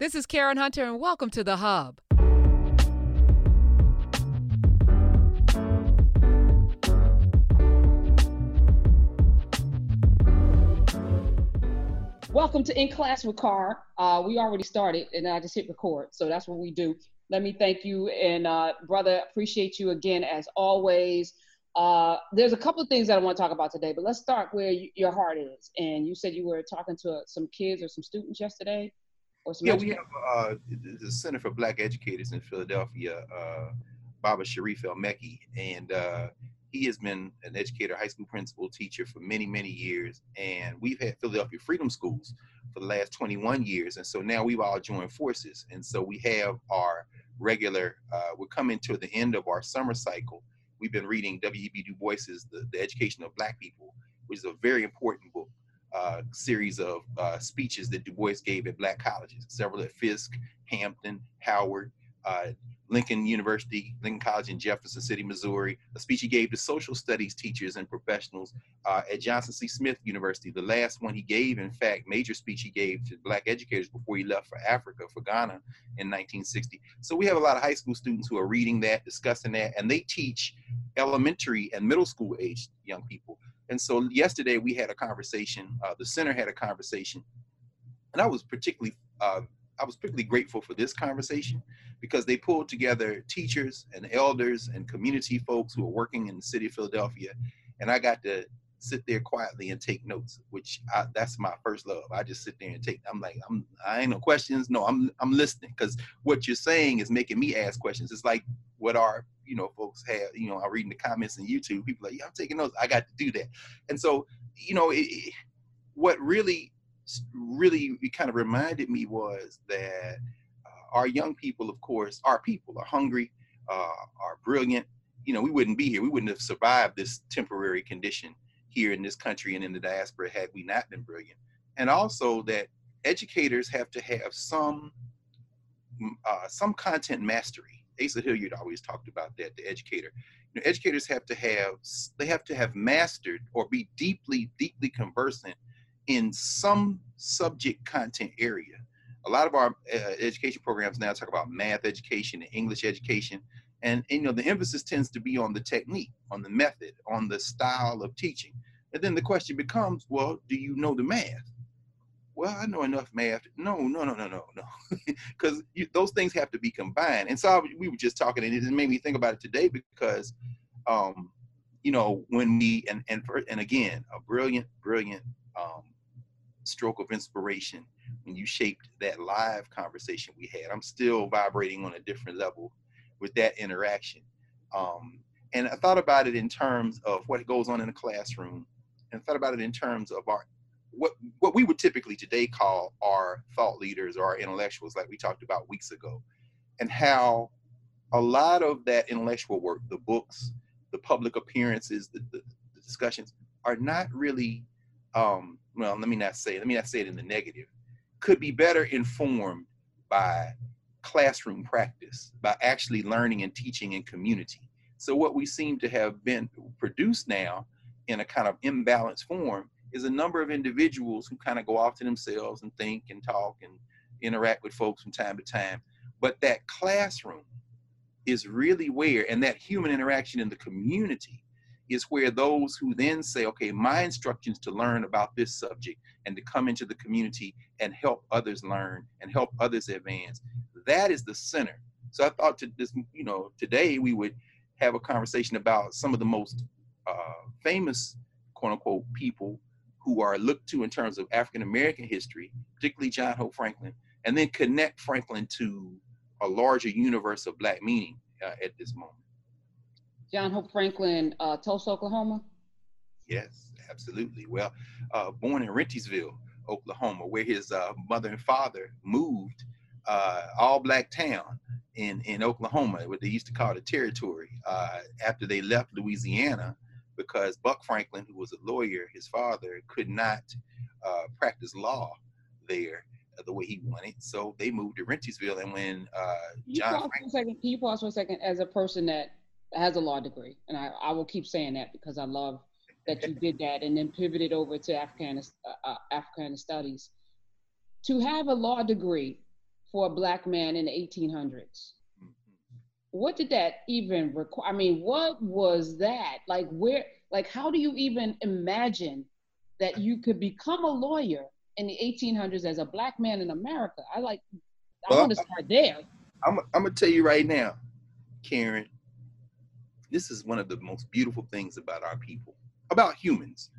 This is Karen Hunter, and welcome to The Hub. Welcome to In Class with Carr. Uh, we already started, and I just hit record, so that's what we do. Let me thank you, and uh, brother, appreciate you again as always. Uh, there's a couple of things that I want to talk about today, but let's start where you, your heart is. And you said you were talking to uh, some kids or some students yesterday, or some. Yeah, we have uh, the Center for Black Educators in Philadelphia, uh, Baba Sharif El Mekki, and uh, he has been an educator, high school principal, teacher for many, many years. And we've had Philadelphia Freedom Schools for the last 21 years. And so now we've all joined forces. And so we have our regular, uh, we're coming to the end of our summer cycle. We've been reading W.E.B. Du Bois's the, the Education of Black People, which is a very important book. Uh, series of uh, speeches that Du Bois gave at black colleges, several at Fisk, Hampton, Howard, uh, Lincoln University, Lincoln College in Jefferson City, Missouri, a speech he gave to social studies teachers and professionals uh, at Johnson C. Smith University. The last one he gave, in fact, major speech he gave to black educators before he left for Africa, for Ghana in 1960. So we have a lot of high school students who are reading that, discussing that, and they teach elementary and middle school age young people. And so yesterday we had a conversation, uh, the center had a conversation, and I was particularly uh, I was particularly grateful for this conversation because they pulled together teachers and elders and community folks who are working in the city of Philadelphia, and I got to sit there quietly and take notes, which I, that's my first love. I just sit there and take. I'm like, I'm I ain't no questions. No, I'm I'm listening because what you're saying is making me ask questions. It's like what our you know folks have. You know, I'm reading the comments on YouTube. People like, yeah, I'm taking notes. I got to do that, and so you know, it, what really really kind of reminded me was that uh, our young people, of course, our people are hungry, uh, are brilliant. You know, we wouldn't be here. We wouldn't have survived this temporary condition here in this country and in the diaspora had we not been brilliant. And also that educators have to have some mm, uh, some content mastery. Asa Hilliard always talked about that. The educator, you know, educators have to have they have to have mastered or be deeply deeply conversant in some subject content area. A lot of our uh, education programs now talk about math education and English education, and, and, you know the emphasis tends to be on the technique, on the method, on the style of teaching. And then the question becomes, well, do you know the math? Well, I know enough math. No, no, no, no, no, no, because those things have to be combined. And so we were just talking, and it made me think about it today because, um, you know, when we and and and again, a brilliant, brilliant um, stroke of inspiration when you shaped that live conversation we had. I'm still vibrating on a different level with that interaction. Um, and I thought about it in terms of what goes on in the classroom, and thought about it in terms of our what what we would typically today call our thought leaders or our intellectuals, like we talked about weeks ago, and how a lot of that intellectual work, the books, the public appearances, the, the, the discussions, are not really um, well, let me not say, let me not say it in the negative, could be better informed by classroom practice, by actually learning and teaching in community. So what we seem to have been produced now in a kind of imbalanced form is a number of individuals who kind of go off to themselves and think and talk and interact with folks from time to time. But that classroom is really where, and that human interaction in the community is where those who then say, okay, my instructions to learn about this subject and to come into the community and help others learn and help others advance, that is the center. So I thought to this, you know, today we would have a conversation about some of the most uh, famous, quote unquote, people who are looked to in terms of African American history, particularly John Hope Franklin, and then connect Franklin to a larger universe of Black meaning uh, at this moment. John Hope Franklin, uh, Tulsa, Oklahoma? Yes, absolutely. Well, uh, born in Rentiesville, Oklahoma, where his uh, mother and father moved, uh, all black town in, in Oklahoma, what they used to call the territory, uh, after they left Louisiana, because Buck Franklin, who was a lawyer, his father, could not uh, practice law there the way he wanted. So they moved to Rentiesville. And when John Franklin. Can you pause for a second as a person that has a law degree, and I, I will keep saying that because I love that you did that and then pivoted over to African uh, uh, African studies. To have a law degree for a black man in the 1800s. What did that even require? I mean, what was that? Like, where, like, how do you even imagine that you could become a lawyer in the 1800s as a black man in America? I like, I well, want to start there. I'm, I'm going to tell you right now, Karen, this is one of the most beautiful things about our people, about humans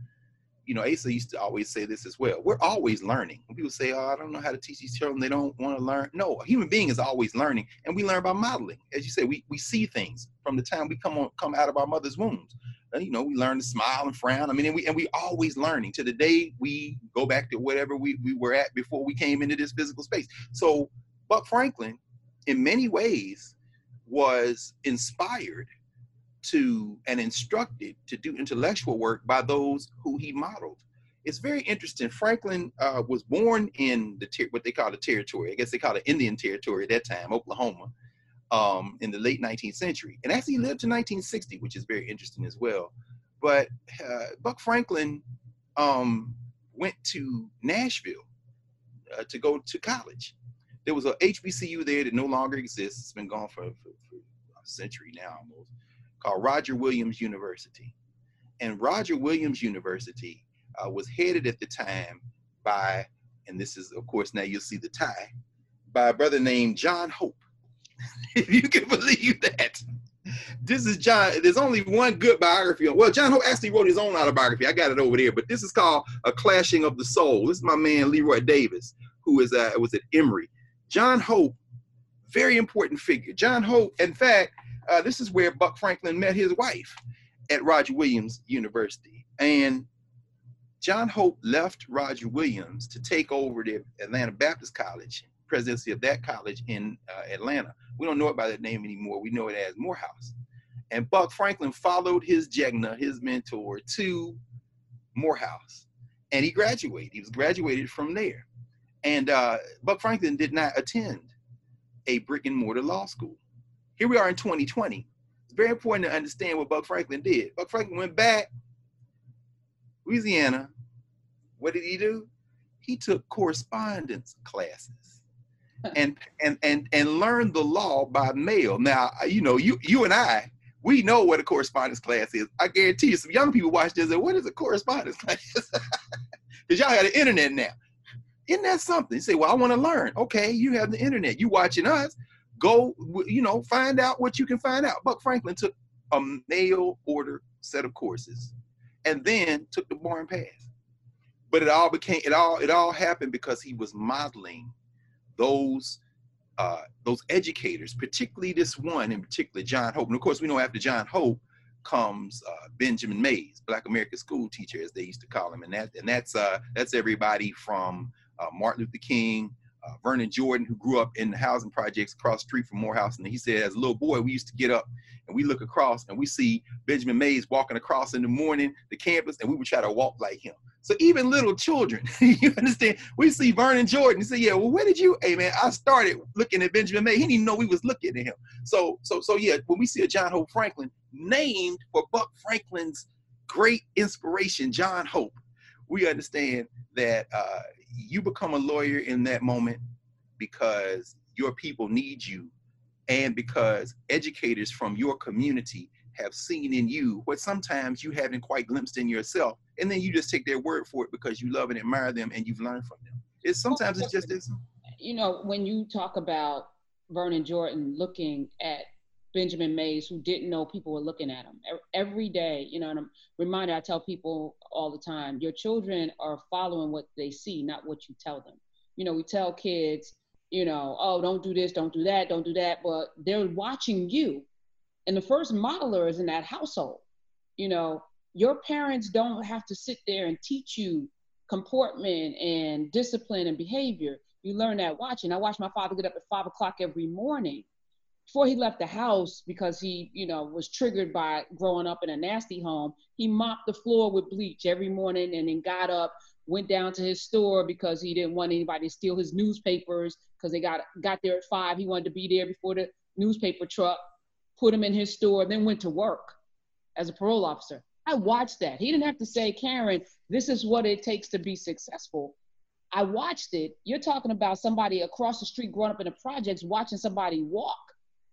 you know, Asa used to always say this as well. We're always learning. When people say, "Oh, I don't know how to teach these children," they don't want to learn. No, a human being is always learning, and we learn by modeling. As you say, we we see things from the time we come on come out of our mother's wombs. Uh, you know, we learn to smile and frown. I mean, and we and we always learning to the day we go back to whatever we we were at before we came into this physical space. So, Buck Franklin, in many ways, was inspired to and instructed to do intellectual work by those who he modeled. It's very interesting. Franklin uh, was born in the ter- what they call the territory. I guess they called it Indian Territory at that time, Oklahoma, um, in the late 19th century, and actually lived to 1960, which is very interesting as well. But uh, Buck Franklin um, went to Nashville uh, to go to college. There was a HBCU there that no longer exists. It's been gone for, for, for a century now almost called Roger Williams University. And Roger Williams University uh, was headed at the time by, and this is, of course, now you'll see the tie, by a brother named John Hope. if you can believe that. This is John. There's only one good biography. Well, John Hope actually wrote his own autobiography. I got it over there, but this is called A Clashing of the Soul. This is my man Leroy Davis, who is uh, was at Emory. John Hope, very important figure. John Hope, in fact, uh, this is where Buck Franklin met his wife at Roger Williams University. And John Hope left Roger Williams to take over the Atlanta Baptist College, presidency of that college in uh, Atlanta. We don't know it by that name anymore. We know it as Morehouse. And Buck Franklin followed his Jegna, his mentor, to Morehouse. And he graduated. He was graduated from there. And uh, Buck Franklin did not attend a brick and mortar law school. Here we are in 2020. It's very important to understand what Buck Franklin did. Buck Franklin went back, Louisiana. What did he do? He took correspondence classes and and and and learned the law by mail. Now, uh, you know, you you and I, we know what a correspondence class is. I guarantee you, some young people watch this and what is a correspondence class? Because y'all got the internet now. Isn't that something? You say, well, I want to learn. Okay, you have the internet. You watching us go, you know, find out what you can find out. Buck Franklin took a mail order set of courses and then took the bar and pass. But it all became it all it all happened because he was modeling those uh, those educators, particularly this one in particular, John Hope. And of course, we know after John Hope comes uh, Benjamin Mays, Black American school teacher, as they used to call him, and that and that's uh, that's everybody from uh, Martin Luther King uh, Vernon Jordan, who grew up in the housing projects across the street from Morehouse. And he said, as a little boy, we used to get up and we look across and we see Benjamin Mays walking across in the morning, the campus, and we would try to walk like him. So even little children, you understand, we see Vernon Jordan and say, yeah, well, where did you, hey man, I started looking at Benjamin Mays. He didn't know we was looking at him. So, so, so yeah, when we see a John Hope Franklin named for Buck Franklin's great inspiration, John Hope, we understand that uh, you become a lawyer in that moment because your people need you and because educators from your community have seen in you what sometimes you haven't quite glimpsed in yourself. And then you just take their word for it because you love and admire them and you've learned from them. It's sometimes it's just this you know when you talk about vernon jordan looking at benjamin mays who didn't know people were looking at him every day you know and i'm reminded i tell people all the time your children are following what they see not what you tell them you know we tell kids you know, oh, don't do this, don't do that, don't do that. But they're watching you. And the first modeler is in that household. You know, your parents don't have to sit there and teach you comportment and discipline and behavior. You learn that watching. I watched my father get up at five o'clock every morning before he left the house because he, you know, was triggered by growing up in a nasty home. He mopped the floor with bleach every morning and then got up, went down to his store because he didn't want anybody to steal his newspapers because they got got there at five. He wanted to be there before the newspaper truck put him in his store, then went to work as a parole officer. I watched that. He didn't have to say, Karen, this is what it takes to be successful. I watched it. You're talking about somebody across the street growing up in the projects, watching somebody walk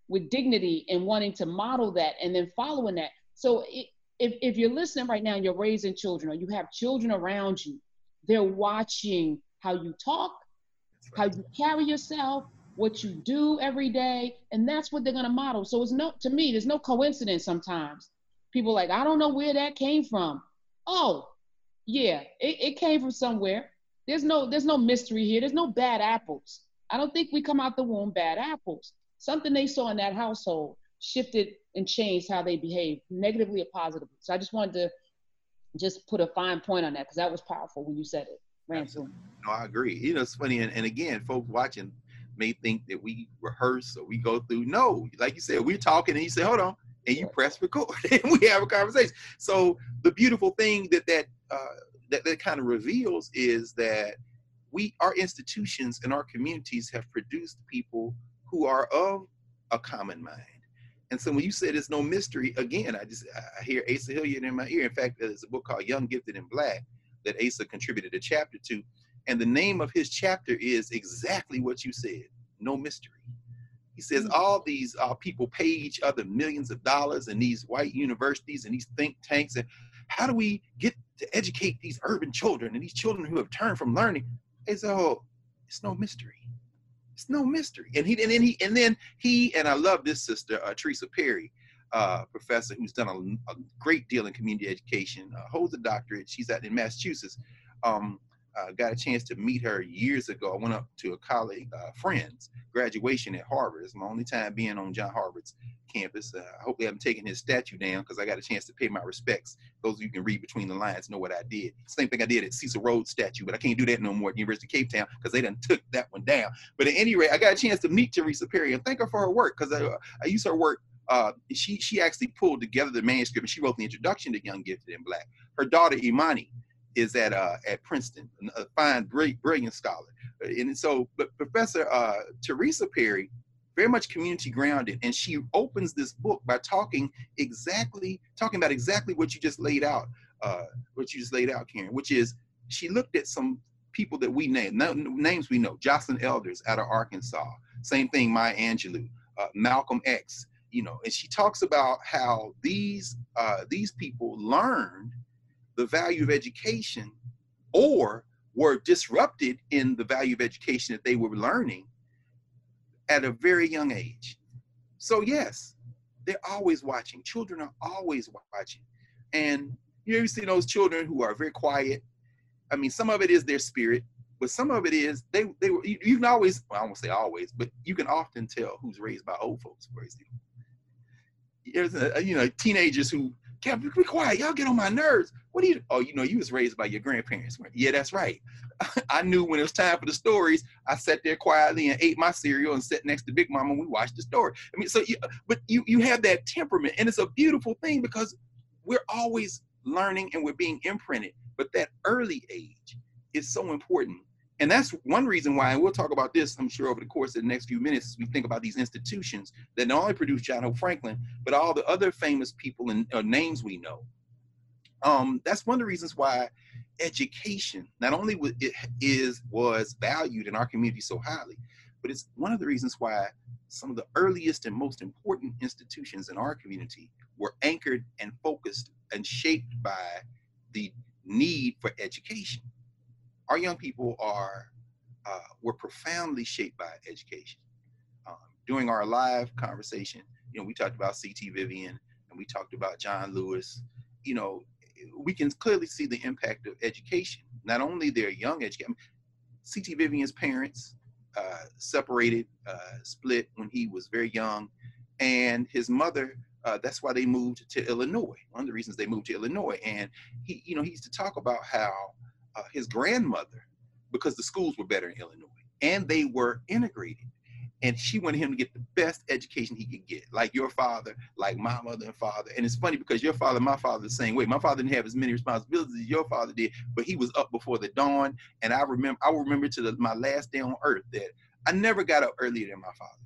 with dignity and wanting to model that and then following that. So it, if, if you're listening right now and you're raising children or you have children around you, they're watching how you talk, how you carry yourself, what you do every day, and that's what they're gonna model. So it's no to me, there's no coincidence sometimes. People like, I don't know where that came from. Oh, yeah, it, it came from somewhere. There's no there's no mystery here. There's no bad apples. I don't think we come out the womb bad apples. Something they saw in that household shifted and changed how they behave, negatively or positively. So I just wanted to just put a fine point on that because that was powerful when you said it. Ran through. No, I agree. You know, it's funny, and, and again, folks watching may think that we rehearse or we go through. No, like you said, we're talking, and you say, "Hold on," and you press record, and we have a conversation. So the beautiful thing that that uh, that, that kind of reveals is that we, our institutions and our communities, have produced people who are of a common mind. And so when you said there's no mystery, again, I just I hear Asa Hilliard in my ear. In fact, there's a book called Young, Gifted, and Black that Asa contributed a chapter to. And the name of his chapter is exactly what you said no mystery. He says mm. all these uh, people pay each other millions of dollars in these white universities and these think tanks. And how do we get to educate these urban children and these children who have turned from learning? Said, oh, it's no mystery. It's no mystery. And he and then he and then he and I love this sister, uh, Teresa Perry, uh, professor who's done a, a, great deal in community education, uh, holds a doctorate. She's at in Massachusetts. Um, uh, got a chance to meet her years ago. I went up to a colleague, uh, friend's graduation at Harvard. It's my only time being on John Harvard's campus. Uh, I hope they haven't taken his statue down because I got a chance to pay my respects. Those of you can read between the lines know what I did. Same thing I did at Cecil Rhodes statue, but I can't do that no more at University of Cape Town because they done took that one down. But at any rate, I got a chance to meet Teresa Perry and thank her for her work because I, I used her work uh, she she actually pulled together the manuscript and she wrote the introduction to Young Gifted and Black. Her daughter Imani is at uh, at Princeton, a fine, brilliant, brilliant scholar. And so, but Professor uh, Teresa Perry, very much community grounded, and she opens this book by talking exactly, talking about exactly what you just laid out, uh, what you just laid out, Karen, which is she looked at some people that we name, names we know, Joycelyn Elders out of Arkansas, same thing, Maya Angelou, uh, Malcolm X, you know, and she talks about how these uh, these people learned the value of education or were disrupted in the value of education that they were learning at a very young age. So, yes, they're always watching. Children are always watching. And you ever see those children who are very quiet? I mean, some of it is their spirit, but some of it is they they were you, you can always well, I won't say always, but you can often tell who's raised by old folks, for. There's a, you know teenagers who Kevin, be quiet. Y'all get on my nerves. What do you? Oh, you know, you was raised by your grandparents. Yeah, that's right. I knew when it was time for the stories. I sat there quietly and ate my cereal and sat next to Big Mama. and We watched the story. I mean, so you, but you you have that temperament, and it's a beautiful thing because we're always learning and we're being imprinted. But that early age is so important and that's one reason why, and we'll talk about this, I'm sure, over the course of the next few minutes, as we think about these institutions that not only produce John Hope Franklin, but all the other famous people and uh, names we know. Um, that's one of the reasons why education not only was, it is was valued in our community so highly, but it's one of the reasons why some of the earliest and most important institutions in our community were anchored and focused and shaped by the need for education our young people are uh, were profoundly shaped by education. Um, during our live conversation, you know, we talked about C.T. Vivian and we talked about John Lewis. You know, we can clearly see the impact of education. Not only their young education. C.T. Vivian's parents uh, separated, uh, split when he was very young, and his mother. Uh, that's why they moved to Illinois. One of the reasons they moved to Illinois, and he, you know, he used to talk about how uh, his grandmother because the schools were better in Illinois and they were integrated. And she wanted him to get the best education he could get, like your father, like my mother and father. And it's funny because your father, my father, the same way. My father didn't have as many responsibilities as your father did, but he was up before the dawn. And I remember, I will remember to the, my last day on earth that I never got up earlier than my father.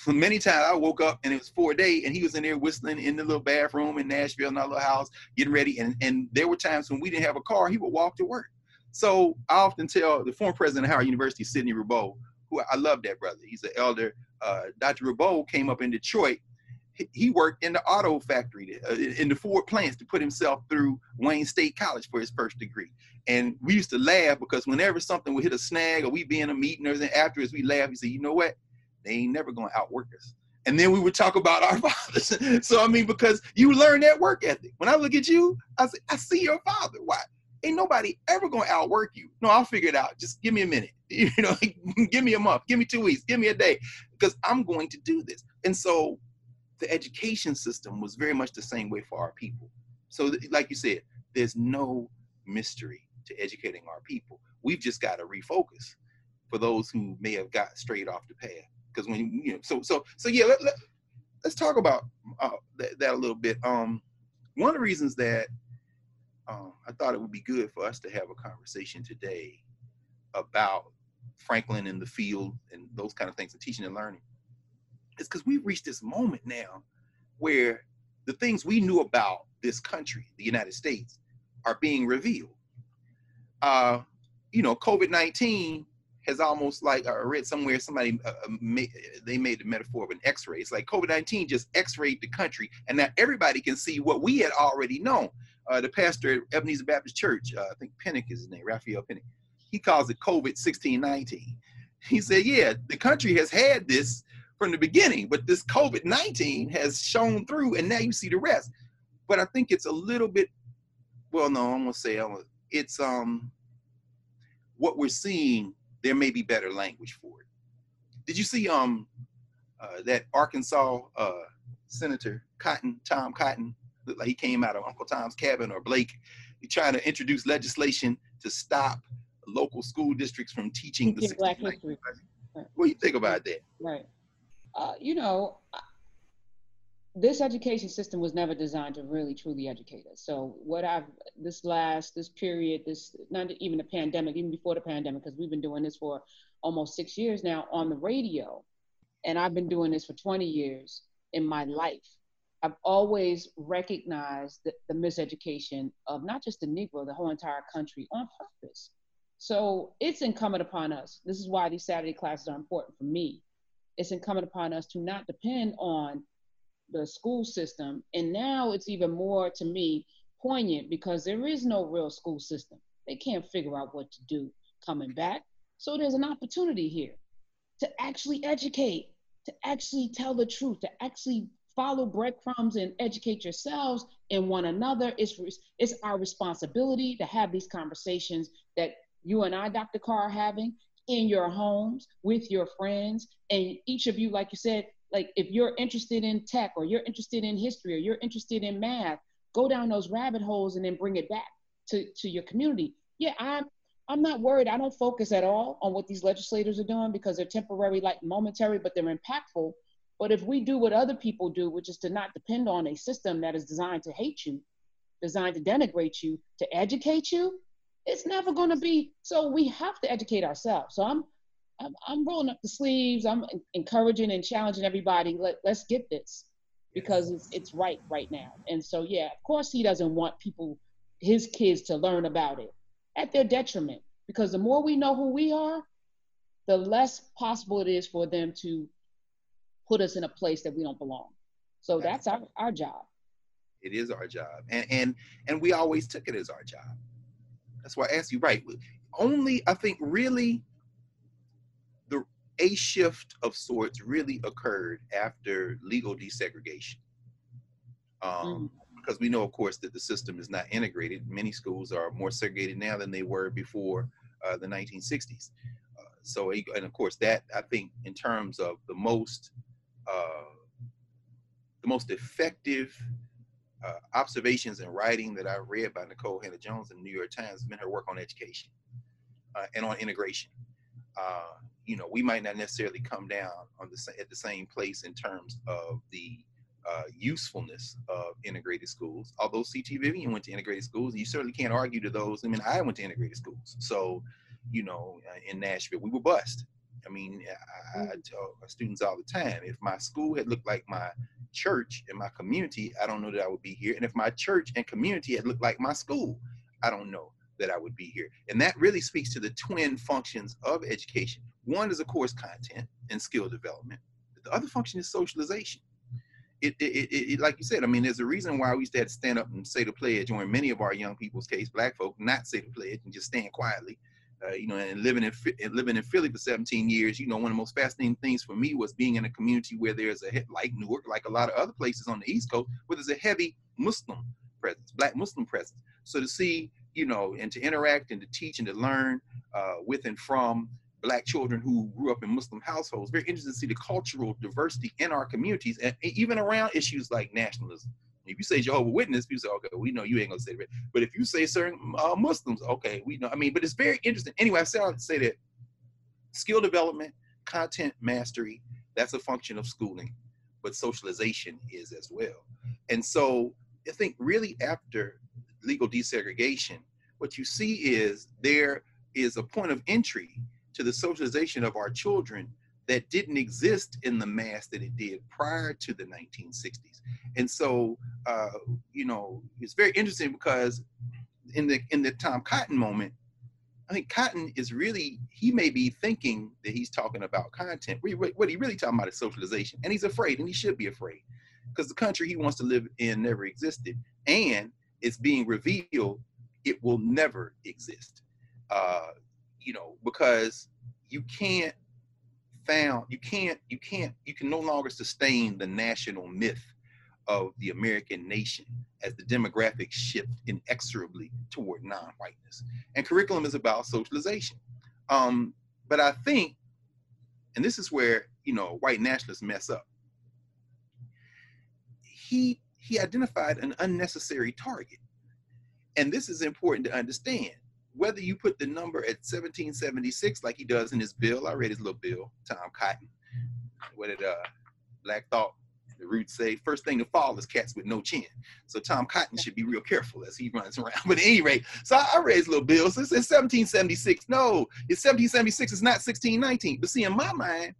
Many times I woke up and it was four day and he was in there whistling in the little bathroom in Nashville in our little house, getting ready. And, and there were times when we didn't have a car, he would walk to work. So I often tell the former president of Howard University, Sidney Ribeau, who I love that brother. He's an elder. Uh, Dr. Ribeau came up in Detroit he worked in the auto factory, uh, in the Ford plants to put himself through Wayne State College for his first degree. And we used to laugh because whenever something would hit a snag or we'd be in a meeting or anything afterwards, we laugh. We say, you know what? They ain't never to outwork us. And then we would talk about our fathers. so, I mean, because you learn that work ethic. When I look at you, I say, I see your father. Why? Ain't nobody ever to outwork you. No, I'll figure it out. Just give me a minute. You know, give me a month, give me two weeks, give me a day, because I'm going to do this. And so the education system was very much the same way for our people. So, like you said, there's no mystery to educating our people. We've just got to refocus for those who may have got straight off the path. Because when you know, so so so yeah, let, let, us talk about uh, that, that, a little bit. Um, one of the reasons that um, I thought it would be good for us to have a conversation today about Franklin in the field and those kind of things and teaching and learning is because we've reached this moment now where the things we knew about this country, the United States, are being revealed. Uh, you know, COVID 19 has almost like I read somewhere somebody uh, uh made, they made the metaphor of an X-ray. It's like COVID nineteen just X-rayed the country, and now everybody can see what we had already known. Uh, the pastor at Ebenezer Baptist Church, uh, I think Pinnock is his name, Raphael Pinnock. He calls it COVID sixteen nineteen. He said, "Yeah, the country has had this from the beginning, but this COVID 19 has shown through, and now you see the rest. But I think it's a little bit, well, no, I'm gonna say it's um what we're seeing. There may be better language for it. Did you see um uh, that Arkansas uh, Senator Cotton, Tom Cotton, looked like he came out of Uncle Tom's Cabin or Blake. He's trying to introduce legislation to stop local school districts from teaching the Black history. What do you think about that? Right. Uh, you know, this education system was never designed to really truly educate us. So what I've this last this period, this not even the pandemic, even before the pandemic, because we've been doing this for almost six years now on the radio, and I've been doing this for 20 years in my life. I've always recognized the, the miseducation of not just the Negro, the whole entire country on purpose. So it's incumbent upon us. This is why these Saturday classes are important for me it's incumbent upon us to not depend on the school system. And now it's even more to me poignant because there is no real school system. They can't figure out what to do coming back. So there's an opportunity here to actually educate, to actually tell the truth, to actually follow breadcrumbs and educate yourselves and one another. It's, it's our responsibility to have these conversations that you and I, Dr. Carr, are having in your homes with your friends and each of you like you said like if you're interested in tech or you're interested in history or you're interested in math go down those rabbit holes and then bring it back to, to your community. Yeah i'm i'm not worried. I don't focus at all on what these legislators are doing because they're temporary like momentary but they're impactful. But if we do what other people do which is to not depend on a system that is designed to hate you designed to denigrate you to educate you it's never going to be so we have to educate ourselves. So i'm i'm, I'm rolling up the sleeves. I'm encouraging and challenging everybody Let, let's get this because it's, it's right right now. And so yeah of course he doesn't want people his kids to learn about it at their detriment because the more we know who we are the less possible it is for them to put us in a place that we don't belong. So that's, that's our, our job. It is our job. And and and we always took it as our job. That's why I asked you, right? Only I think really a shift of sorts really occurred after legal desegregation. Um, mm. Because we know, of course, that the system is not integrated. Many schools are more segregated now than they were before uh, the 1960s. Uh, so, and of course, that I think, in terms of the most uh, the most effective uh, observations and writing that I read by Nikole Hannah Jones in the New York Times has been her work on education uh, and on integration. Uh, you know, we might not necessarily come down on the at the same place in terms of the uh, usefulness of integrated schools. Although CT Vivian went to integrated schools, you certainly can't argue to those. I mean, I went to integrated schools, so you know, uh, in Nashville, we were bust. I mean, I, I mm. tell students all the time, if my school had looked like my church and my community, I don't know that I would be here. And if my church and community had looked like my school, I don't know that I would be here. And that really speaks to the twin functions of education. One is, of course, content and skill development. The other function is socialization. It, it, it, it, like you said, I mean, there's a reason why we used to have to stand up and say the pledge, or in many of our young people's case, black folk, not say the pledge and just stand quietly. Uh, you know, and living in living in Philly for 17 years, you know, one of the most fascinating things for me was being in a community where there's a like Newark, like a lot of other places on the East Coast, where there's a heavy Muslim presence, Black Muslim presence. So to see, you know, and to interact and to teach and to learn uh, with and from black children who grew up in Muslim households. Very interesting to see the cultural diversity in our communities and even around issues like nationalism. If you say Jehovah Witness, people say, okay, we know you ain't gonna say that. But if you say certain uh, Muslims, okay, we know. I mean, but it's very interesting. Anyway, I say, I say that skill development, content mastery, that's a function of schooling, but socialization is as well. And so I think really after legal desegregation, what you see is there is a point of entry to the socialization of our children that didn't exist in the mass that it did prior to the 1960s. And so, uh, you know, it's very interesting because in the in the Tom Cotton moment, I think Cotton is really he may be thinking that he's talking about content. What he really talking about is socialization, and he's afraid, and he should be afraid, because the country he wants to live in never existed, and it's being revealed it will never exist. Uh, you know, because you can't found you can't you can't you can no longer sustain the national myth of the American nation as the demographics shift inexorably toward non-whiteness. And curriculum is about socialization. Um, but I think, and this is where you know white nationalists mess up. He he identified an unnecessary target. And this is important to understand whether you put the number at 1776 like he does in his bill, I read his little bill, Tom Cotton. What did uh, Black Thought, the roots say? First thing to fall is cats with no chin. So Tom Cotton should be real careful as he runs around. But at any rate, so I, read his little bill. So it says 1776. No, it's 1776. It's not 1619. But see, in my mind,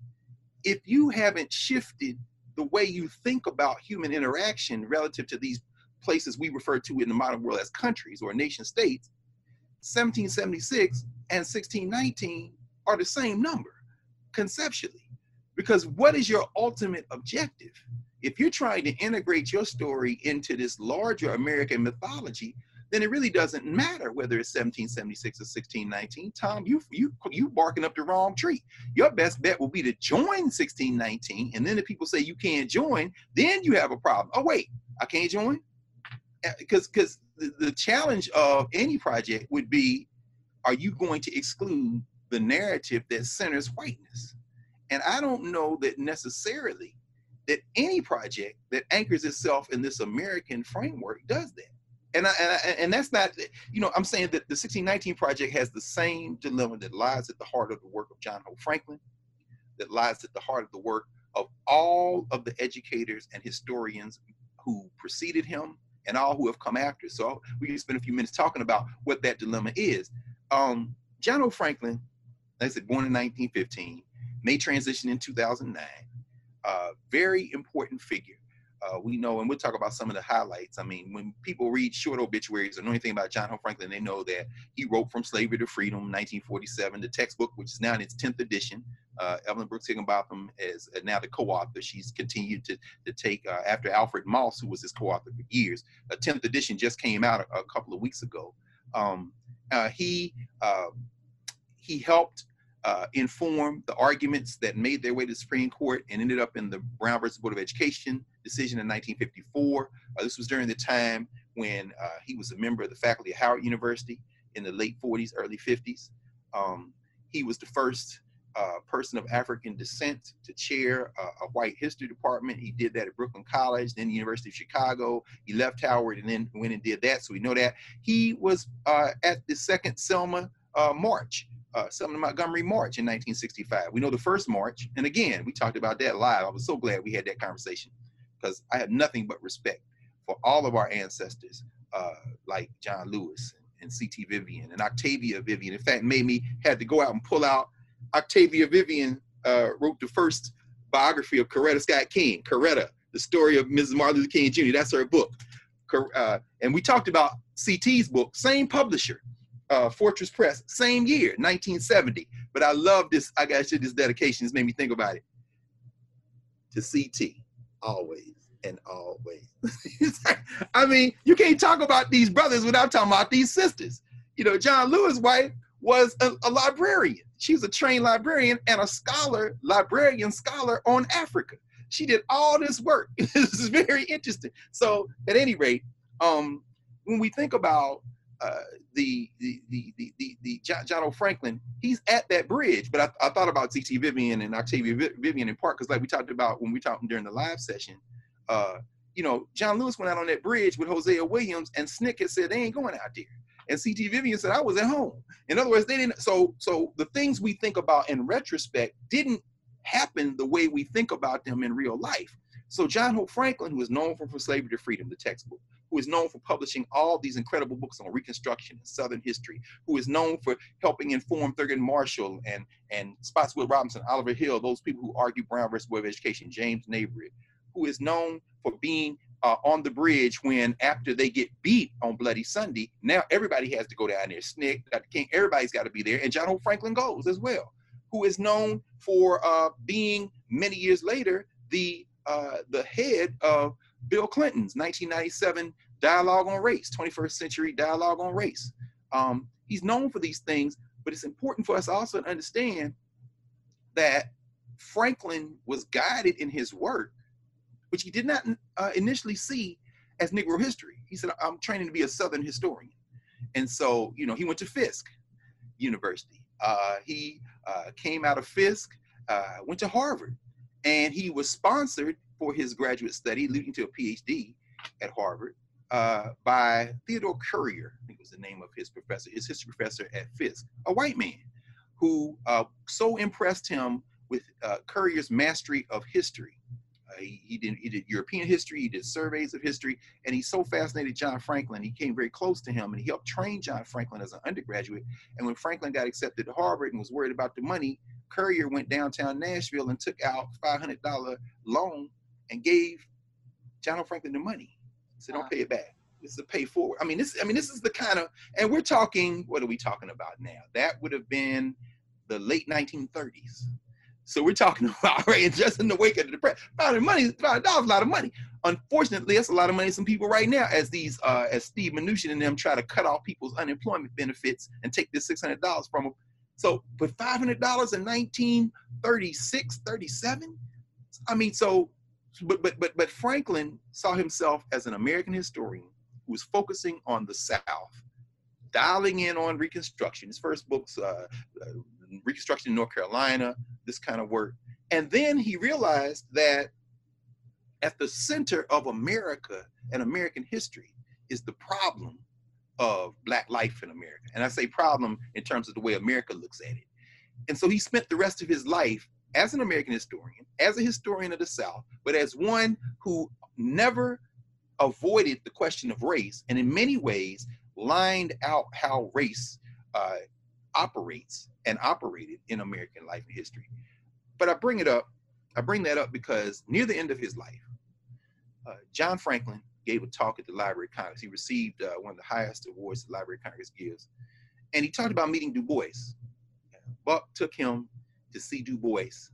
if you haven't shifted the way you think about human interaction relative to these places we refer to in the modern world as countries or nation states, 1776 and 1619 are the same number conceptually. Because what is your ultimate objective? If you're trying to integrate your story into this larger American mythology, then it really doesn't matter whether it's 1776 or 1619. Tom, you you you barking up the wrong tree. Your best bet will be to join 1619, and then if people say you can't join, then you have a problem. Oh wait, I can't join uh, because because the, the challenge of any project would be are you going to exclude the narrative that centers whiteness and i don't know that necessarily that any project that anchors itself in this american framework does that and I, and, I, and that's not you know i'm saying that the 1619 project has the same dilemma that lies at the heart of the work of john hope franklin that lies at the heart of the work of all of the educators and historians who preceded him and all who have come after. So we can spend a few minutes talking about what that dilemma is. Um, John Hope Franklin, like I said, born in 1915, may transition in 2009. Uh, very important figure. Uh, we know, and we'll talk about some of the highlights. I mean, when people read short obituaries or know anything about John Hope Franklin, they know that he wrote From Slavery to Freedom, 1947, the textbook, which is now in its 10th edition. Uh, Evelyn Brooks Higginbotham is uh, now the co-author. She's continued to, to take, uh, after Alfred Moss, who was his co-author for years, a 10th edition just came out a, a couple of weeks ago. Um, uh, he, uh, he helped uh, inform the arguments that made their way to the Supreme Court and ended up in the Brown versus Board of Education decision in 1954. Uh, this was during the time when uh, he was a member of the faculty at Howard University in the late 40s, early 50s. Um, he was the first uh, person of African descent to chair a, a, white history department. He did that at Brooklyn College, then the University of Chicago. He left Howard and then went and did that. So we know that. He was uh, at the second Selma uh, March uh, Selma Montgomery March in 1965. We know the first March, and again, we talked about that live. I was so glad we had that conversation because I have nothing but respect for all of our ancestors, uh, like John Lewis and C.T. Vivian and Octavia Vivian. In fact, made me had to go out and pull out Octavia Vivian uh, wrote the first biography of Coretta Scott King. Coretta, the story of Mrs. Martin Luther King Jr. That's her book. Uh, and we talked about CT's book, same publisher uh, Fortress Press, same year, 1970. But I love this. I got this dedication. This made me think about it. To CT, always and always. I mean, you can't talk about these brothers without talking about these sisters. You know, John Lewis' wife was a, a librarian. She was a trained librarian and a scholar, librarian scholar on Africa. She did all this work. this is very interesting. So, at any rate, um, when we think about uh, the, the, the, the, the, the John, Hope Franklin, he's at that bridge. But I, I thought about C.T. Vivian and Octavia Vivian in part because, like we talked about when we talked during the live session, uh, you know, John Lewis went out on that bridge with Hosea Williams, and SNCC had said they ain't going out there. And CT Vivian said I was at home. In other words, they didn't. So, so the things we think about in retrospect didn't happen the way we think about them in real life. So John Hope Franklin, who is known for From Slavery to Freedom, the textbook, who is known for publishing all these incredible books on Reconstruction and Southern history, who is known for helping inform Thurgood Marshall and, and Spotswood Robinson, Oliver Hill, those people who argue Brown versus Board of Education, James Nabrit, who is known for being uh, on the bridge when after they get beat on Bloody Sunday, now everybody has to go down there. SNCC, Dr. King, everybody's got to be there, and John Hope Franklin goes as well, who is known for uh, being many years later the uh, the head of Bill Clinton's 1997 dialogue on race, 21st century dialogue on race. Um, he's known for these things, but it's important for us also to understand that Franklin was guided in his work which he did not uh, initially see as Negro history. He said, I'm training to be a Southern historian. And so, you know, he went to Fisk University. Uh, he uh, came out of Fisk, uh, went to Harvard, and he was sponsored for his graduate study, leading to a PhD at Harvard, uh, by Theodore Currier, I think was the name of his professor, his history professor at Fisk, a white man who uh, so impressed him with Currier's mastery of history he, he, did he did European history, he did surveys of history, and he so fascinated John Franklin. He came very close to him, and he helped train John Franklin as an undergraduate. And when Franklin got accepted to Harvard and was worried about the money, Currier went downtown Nashville and took out $500 loan and gave John Franklin the money. Said, "Don't pay it back. This is a pay forward." I mean, this I mean this is the kind of, and we're talking. What are we talking about now? That would have been the late 1930s. So we're talking about right, just in the wake of the depression, five money, five dollars, a lot of money. Unfortunately, that's a lot of money to some people right now, as these uh, as Steve Mnuchin and them try to cut off people's unemployment benefits and take this six hundred dollars from them. So, hundred dollars in 1936, 37. I mean, so, but but but but Franklin saw himself as an American historian who was focusing on the South, dialing in on Reconstruction. His first books, uh, uh Reconstruction in North Carolina, this kind of work. And then he realized that at the center of America and American history is the problem of Black life in America. And I say problem in terms of the way America looks at it. And so he spent the rest of his life as an American historian, as a historian of the South, but as one who never avoided the question of race and in many ways lined out how race uh, operates and operated in American life and history. But I bring it up, I bring that up because near the end of his life, uh, John Franklin gave a talk at the Library of Congress. He received uh, one of the highest awards the Library of Congress gives. And he talked about meeting Du Bois. Buck took him to see Du Bois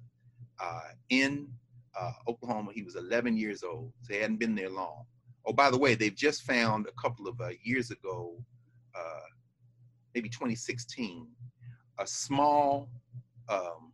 uh, in uh, Oklahoma. He was 11 years old, so he hadn't been there long. Oh, by the way, they've just found a couple of uh, years ago, uh, maybe 2016, a small um,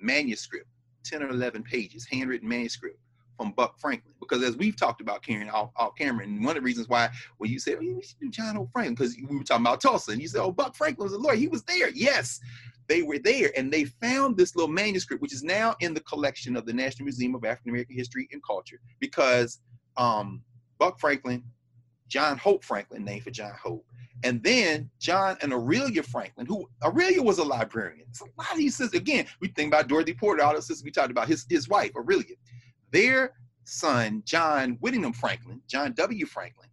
manuscript, 10 or 11 pages, handwritten manuscript from Buck Franklin. Because as we've talked about Karen, off, Cameron, one of the reasons why when you said, we should do John Hope Franklin, because we were talking about Tulsa, and you said, oh, Buck Franklin was a lawyer. He was there. Yes, they were there. And they found this little manuscript, which is now in the collection of the National Museum of African American History and Culture, because um, Buck Franklin, John Hope Franklin, named for John Hope, and then John and Aurelia Franklin, who Aurelia was a librarian. So a lot of these sisters, again, we think about Dorothy Porter, all the sisters we talked about, his, his wife, Aurelia. Their son, John Whittington Franklin, John W. Franklin,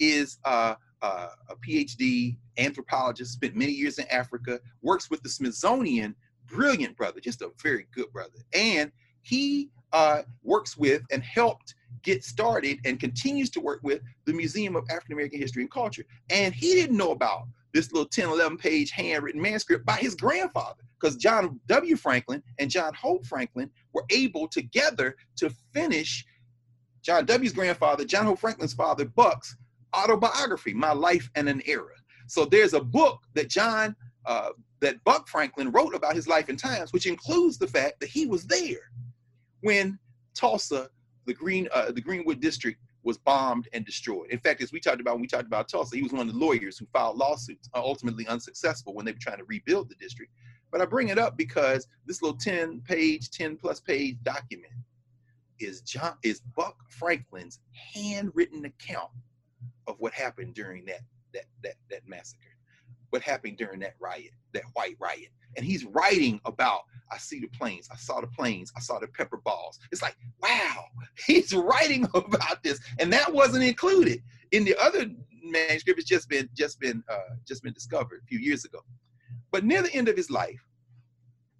is uh, uh, a PhD anthropologist, spent many years in Africa, works with the Smithsonian, brilliant brother, just a very good brother. And he uh, works with and helped get started and continues to work with the Museum of African American History and Culture. And he didn't know about this little 10, 11 page handwritten manuscript by his grandfather. Because John W. Franklin and John Hope Franklin were able together to finish John W.'s grandfather, John Hope Franklin's father, Buck's autobiography, My Life and an Era. So there's a book that John, uh, that Buck Franklin wrote about his life and times, which includes the fact that he was there when Tulsa, the Green, uh, the Greenwood District was bombed and destroyed. In fact, as we talked about when we talked about Tulsa, he was one of the lawyers who filed lawsuits, uh, ultimately unsuccessful when they were trying to rebuild the district. But I bring it up because this little 10 page, 10 plus page document is John is Buck Franklin's handwritten account of what happened during that that that that massacre, what happened during that riot, that white riot. And he's writing about I see the planes, I saw the planes, I saw the pepper balls. It's like, wow, he's writing about this. And that wasn't included in the other manuscript. It's just been just been uh, just been discovered a few years ago. But near the end of his life,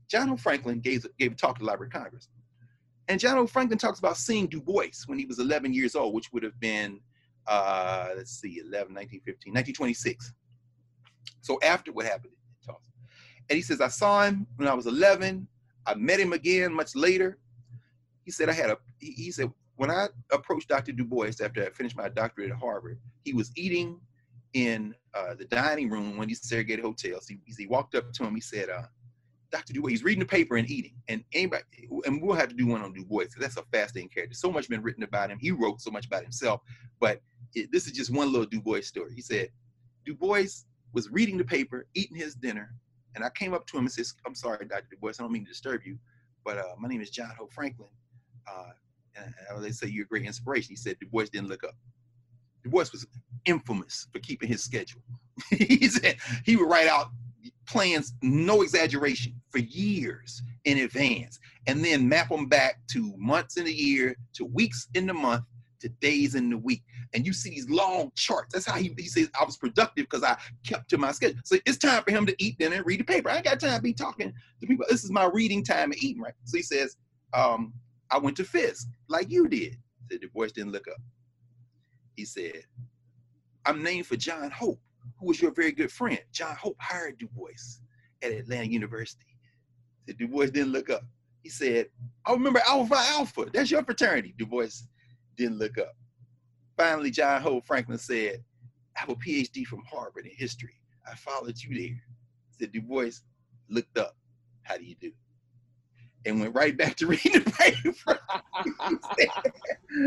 John Hope Franklin gave, gave a talk to the Library of Congress. And John Hope Franklin talks about seeing Du Bois when he was 11 years old, which would have been, uh, let's see, 11, 1915, 1926. So after what happened And he says, I saw him when I was 11. I met him again much later. He said, I had a, he, he said, when I approached Dr. Du Bois after I finished my doctorate at Harvard, he was eating in uh, the dining room when he's segregated hotels. He, he walked up to him. He said, uh, Dr. Du Bois, he's reading the paper and eating. And anybody, and we'll have to do one on Du Bois because that's a fascinating character. So much been written about him. He wrote so much about himself, but it, this is just one little Du Bois story. He said, Du Bois was reading the paper, eating his dinner, and I came up to him and said, I'm sorry, Dr. Du Bois, I don't mean to disturb you, but uh, my name is John Hope Franklin. Uh, and they say you're a great inspiration. He said, Du Bois didn't look up. Du Bois was infamous for keeping his schedule. he said he would write out plans, no exaggeration, for years in advance, and then map them back to months in the year, to weeks in the month, to days in the week. And you see these long charts. That's how he, he says I was productive because I kept to my schedule. So it's time for him to eat dinner and read the paper. I ain't got time to be talking to people. This is my reading time and eating, right? So he says, um, I went to Fisk like you did. The Du Bois didn't look up. He said, I'm named for John Hope who was your very good friend. John Hope hired Du Bois at Atlanta University. Du Bois didn't look up. He said, I remember Alpha Alpha. That's your fraternity. Du Bois didn't look up. Finally, John Hope Franklin said, I have a PhD from Harvard in history. I followed you there. Said Du Bois looked up. How do you do? And went right back to reading the paper.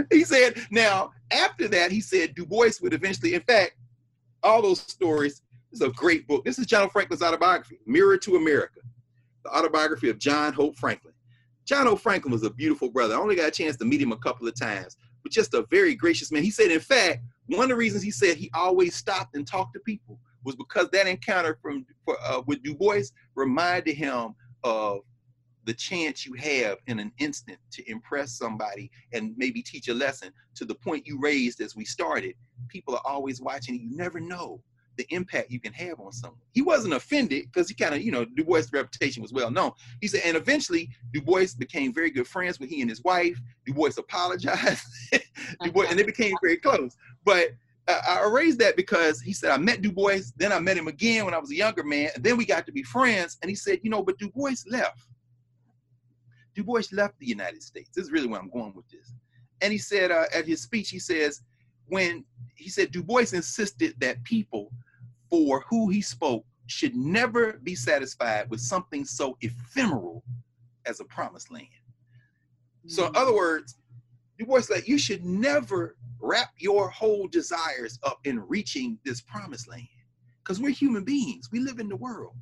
he, said, now, after that, he said Du Bois would eventually, in fact, all those stories. This is a great book. This is John Franklin's autobiography, Mirror to America, the autobiography of John Hope Franklin. John Hope Franklin was a beautiful brother. I only got a chance to meet him a couple of times, but just a very gracious man. He said, in fact, one of the reasons he said he always stopped and talked to people was because that encounter from uh, with Du Bois reminded him of the chance you have in an instant to impress somebody and maybe teach a lesson to the point you raised as we started people are always watching you never know the impact you can have on someone he wasn't offended because he kind of you know du bois reputation was well known he said and eventually du bois became very good friends with he and his wife du bois apologized du bois and they became very close but I raised that because he said I met Du Bois, then I met him again when I was a younger man, and then we got to be friends. And he said, you know, but Du Bois left. Du Bois left the United States. This is really where I'm going with this. And he said uh, at his speech, he says, when he said Du Bois insisted that people for who he spoke should never be satisfied with something so ephemeral as a promised land. So, in hmm. other words, Du Bois said you should never wrap your whole desires up in reaching this promised land because we're human beings. We live in the world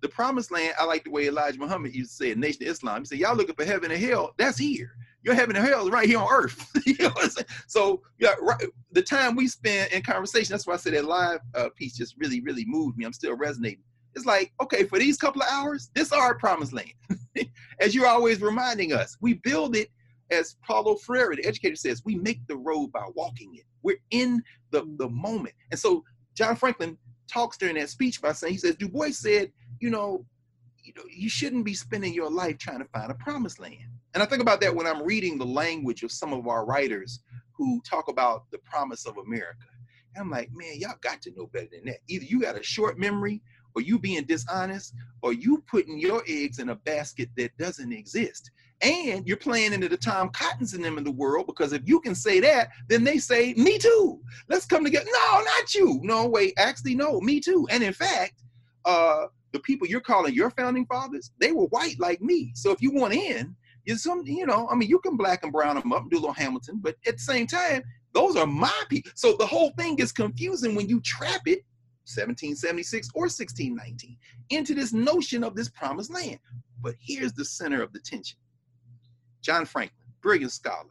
the promised land, I like the way Elijah Muhammad used to say in Nation of Islam. He said, Y'all looking for heaven and hell, that's here. Your heaven and hell right here on earth. you know what I'm saying? So yeah, right, the time we spend in conversation, that's why I said that live uh, piece just really, really moved me. I'm still resonating. It's like, okay, for these couple of hours, this is our promised land. as you're always reminding us, we build it as Paulo Freire, the educator says, we make the road by walking it. We're in the, the moment. And so John Franklin talks during that speech by saying, he says, Du Bois said, you know, you know, you shouldn't be spending your life trying to find a promised land. And I think about that when I'm reading the language of some of our writers who talk about the promise of America. And I'm like, man, y'all got to know better than that. Either you got a short memory, or you being dishonest, or you putting your eggs in a basket that doesn't exist. And you're playing into the Tom Cottons in them in the world because if you can say that, then they say, me too. Let's come together. No, not you. No, wait, actually, no, me too. And in fact, uh, the people you're calling your founding fathers, they were white like me. So if you want in, some, you know, I mean, you can black and brown them up and do a little Hamilton, but at the same time, those are my people. So the whole thing is confusing when you trap it 1776 or 1619 into this notion of this promised land. But here's the center of the tension. John Franklin, brilliant scholar,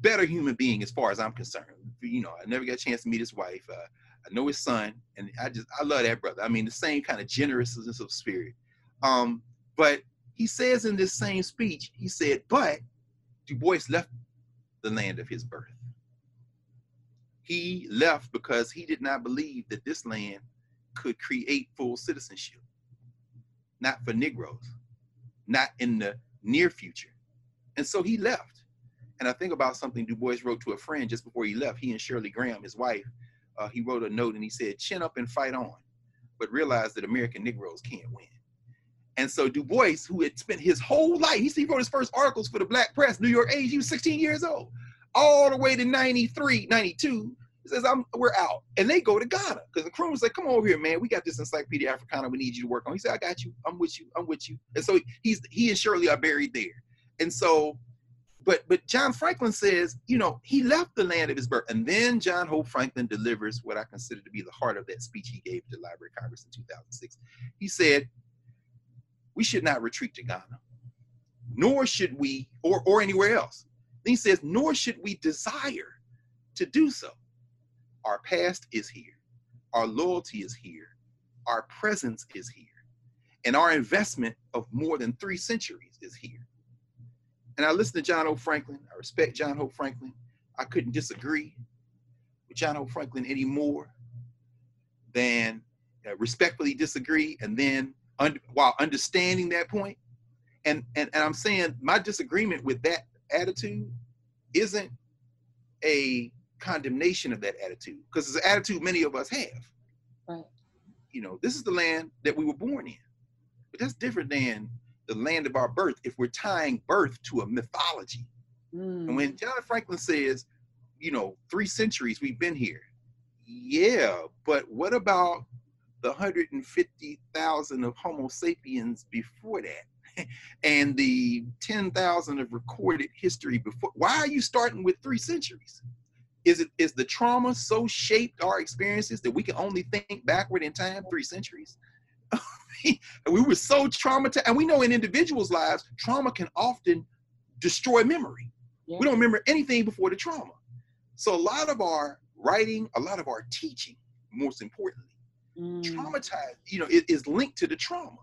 better human being as far as I'm concerned. You know, I never got a chance to meet his wife. Uh, I know his son, and I just I love that brother. I mean, the same kind of generousness of spirit. Um, but he says in this same speech, he said, "But Du Bois left the land of his birth. He left because he did not believe that this land could create full citizenship, not for Negroes, not in the near future, and so he left." And I think about something Du Bois wrote to a friend just before he left. He and Shirley Graham, his wife, uh, he wrote a note and he said, chin up and fight on, but realize that American Negroes can't win. And so Du Bois, who had spent his whole life, he wrote his first articles for the Black Press, New York Age, he was 16 years old, all the way to 93, 92. He says, I'm, we're out. And they go to Ghana because Nkrumah was like, come over here, man. We got this Encyclopedia Africana we need you to work on. He said, I got you. I'm with you. I'm with you. And so he's he and Shirley are buried there. And so but but John Franklin says, you know, he left the land of his birth. And then John Hope Franklin delivers what I consider to be the heart of that speech he gave to the Library of Congress in 2006. He said, we should not retreat to Ghana, nor should we, or, or anywhere else. Then he says, nor should we desire to do so. Our past is here. Our loyalty is here. Our presence is here. And our investment of more than three centuries is here. And I listen to John Hope Franklin. I respect John Hope Franklin. I couldn't disagree with John Hope Franklin any more than uh, respectfully disagree. And then un- while understanding that point, and, and, and I'm saying my disagreement with that attitude isn't a condemnation of that attitude because it's an attitude many of us have. Right. You know, this is the land that we were born in, but that's different than the land of our birth if we're tying birth to a mythology. Mm. And when John Franklin says, you know, three centuries we've been here, yeah, but what about the 150,000 of Homo sapiens before that? and the 10,000 of recorded history before. Why are you starting with three centuries? Is it is the trauma so shaped our experiences that we can only think backward in time three centuries? we were so traumatized. And we know in individuals' lives, trauma can often destroy memory. Yeah. We don't remember anything before the trauma. So a lot of our writing, a lot of our teaching, most importantly, mm. traumatized, you know, it is linked to the trauma.